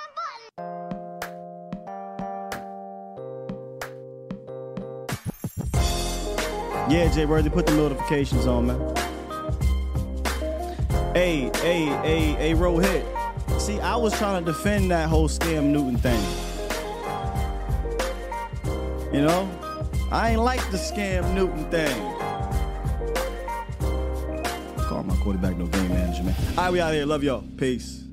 Yeah, Jay Worthy, put the notifications on, man. Hey, hey, hey, hey, Rohit. See, I was trying to defend that whole scam Newton thing. You know? I ain't like the scam Newton thing. Call my quarterback no game manager, man. All right, we out here. Love y'all. Peace.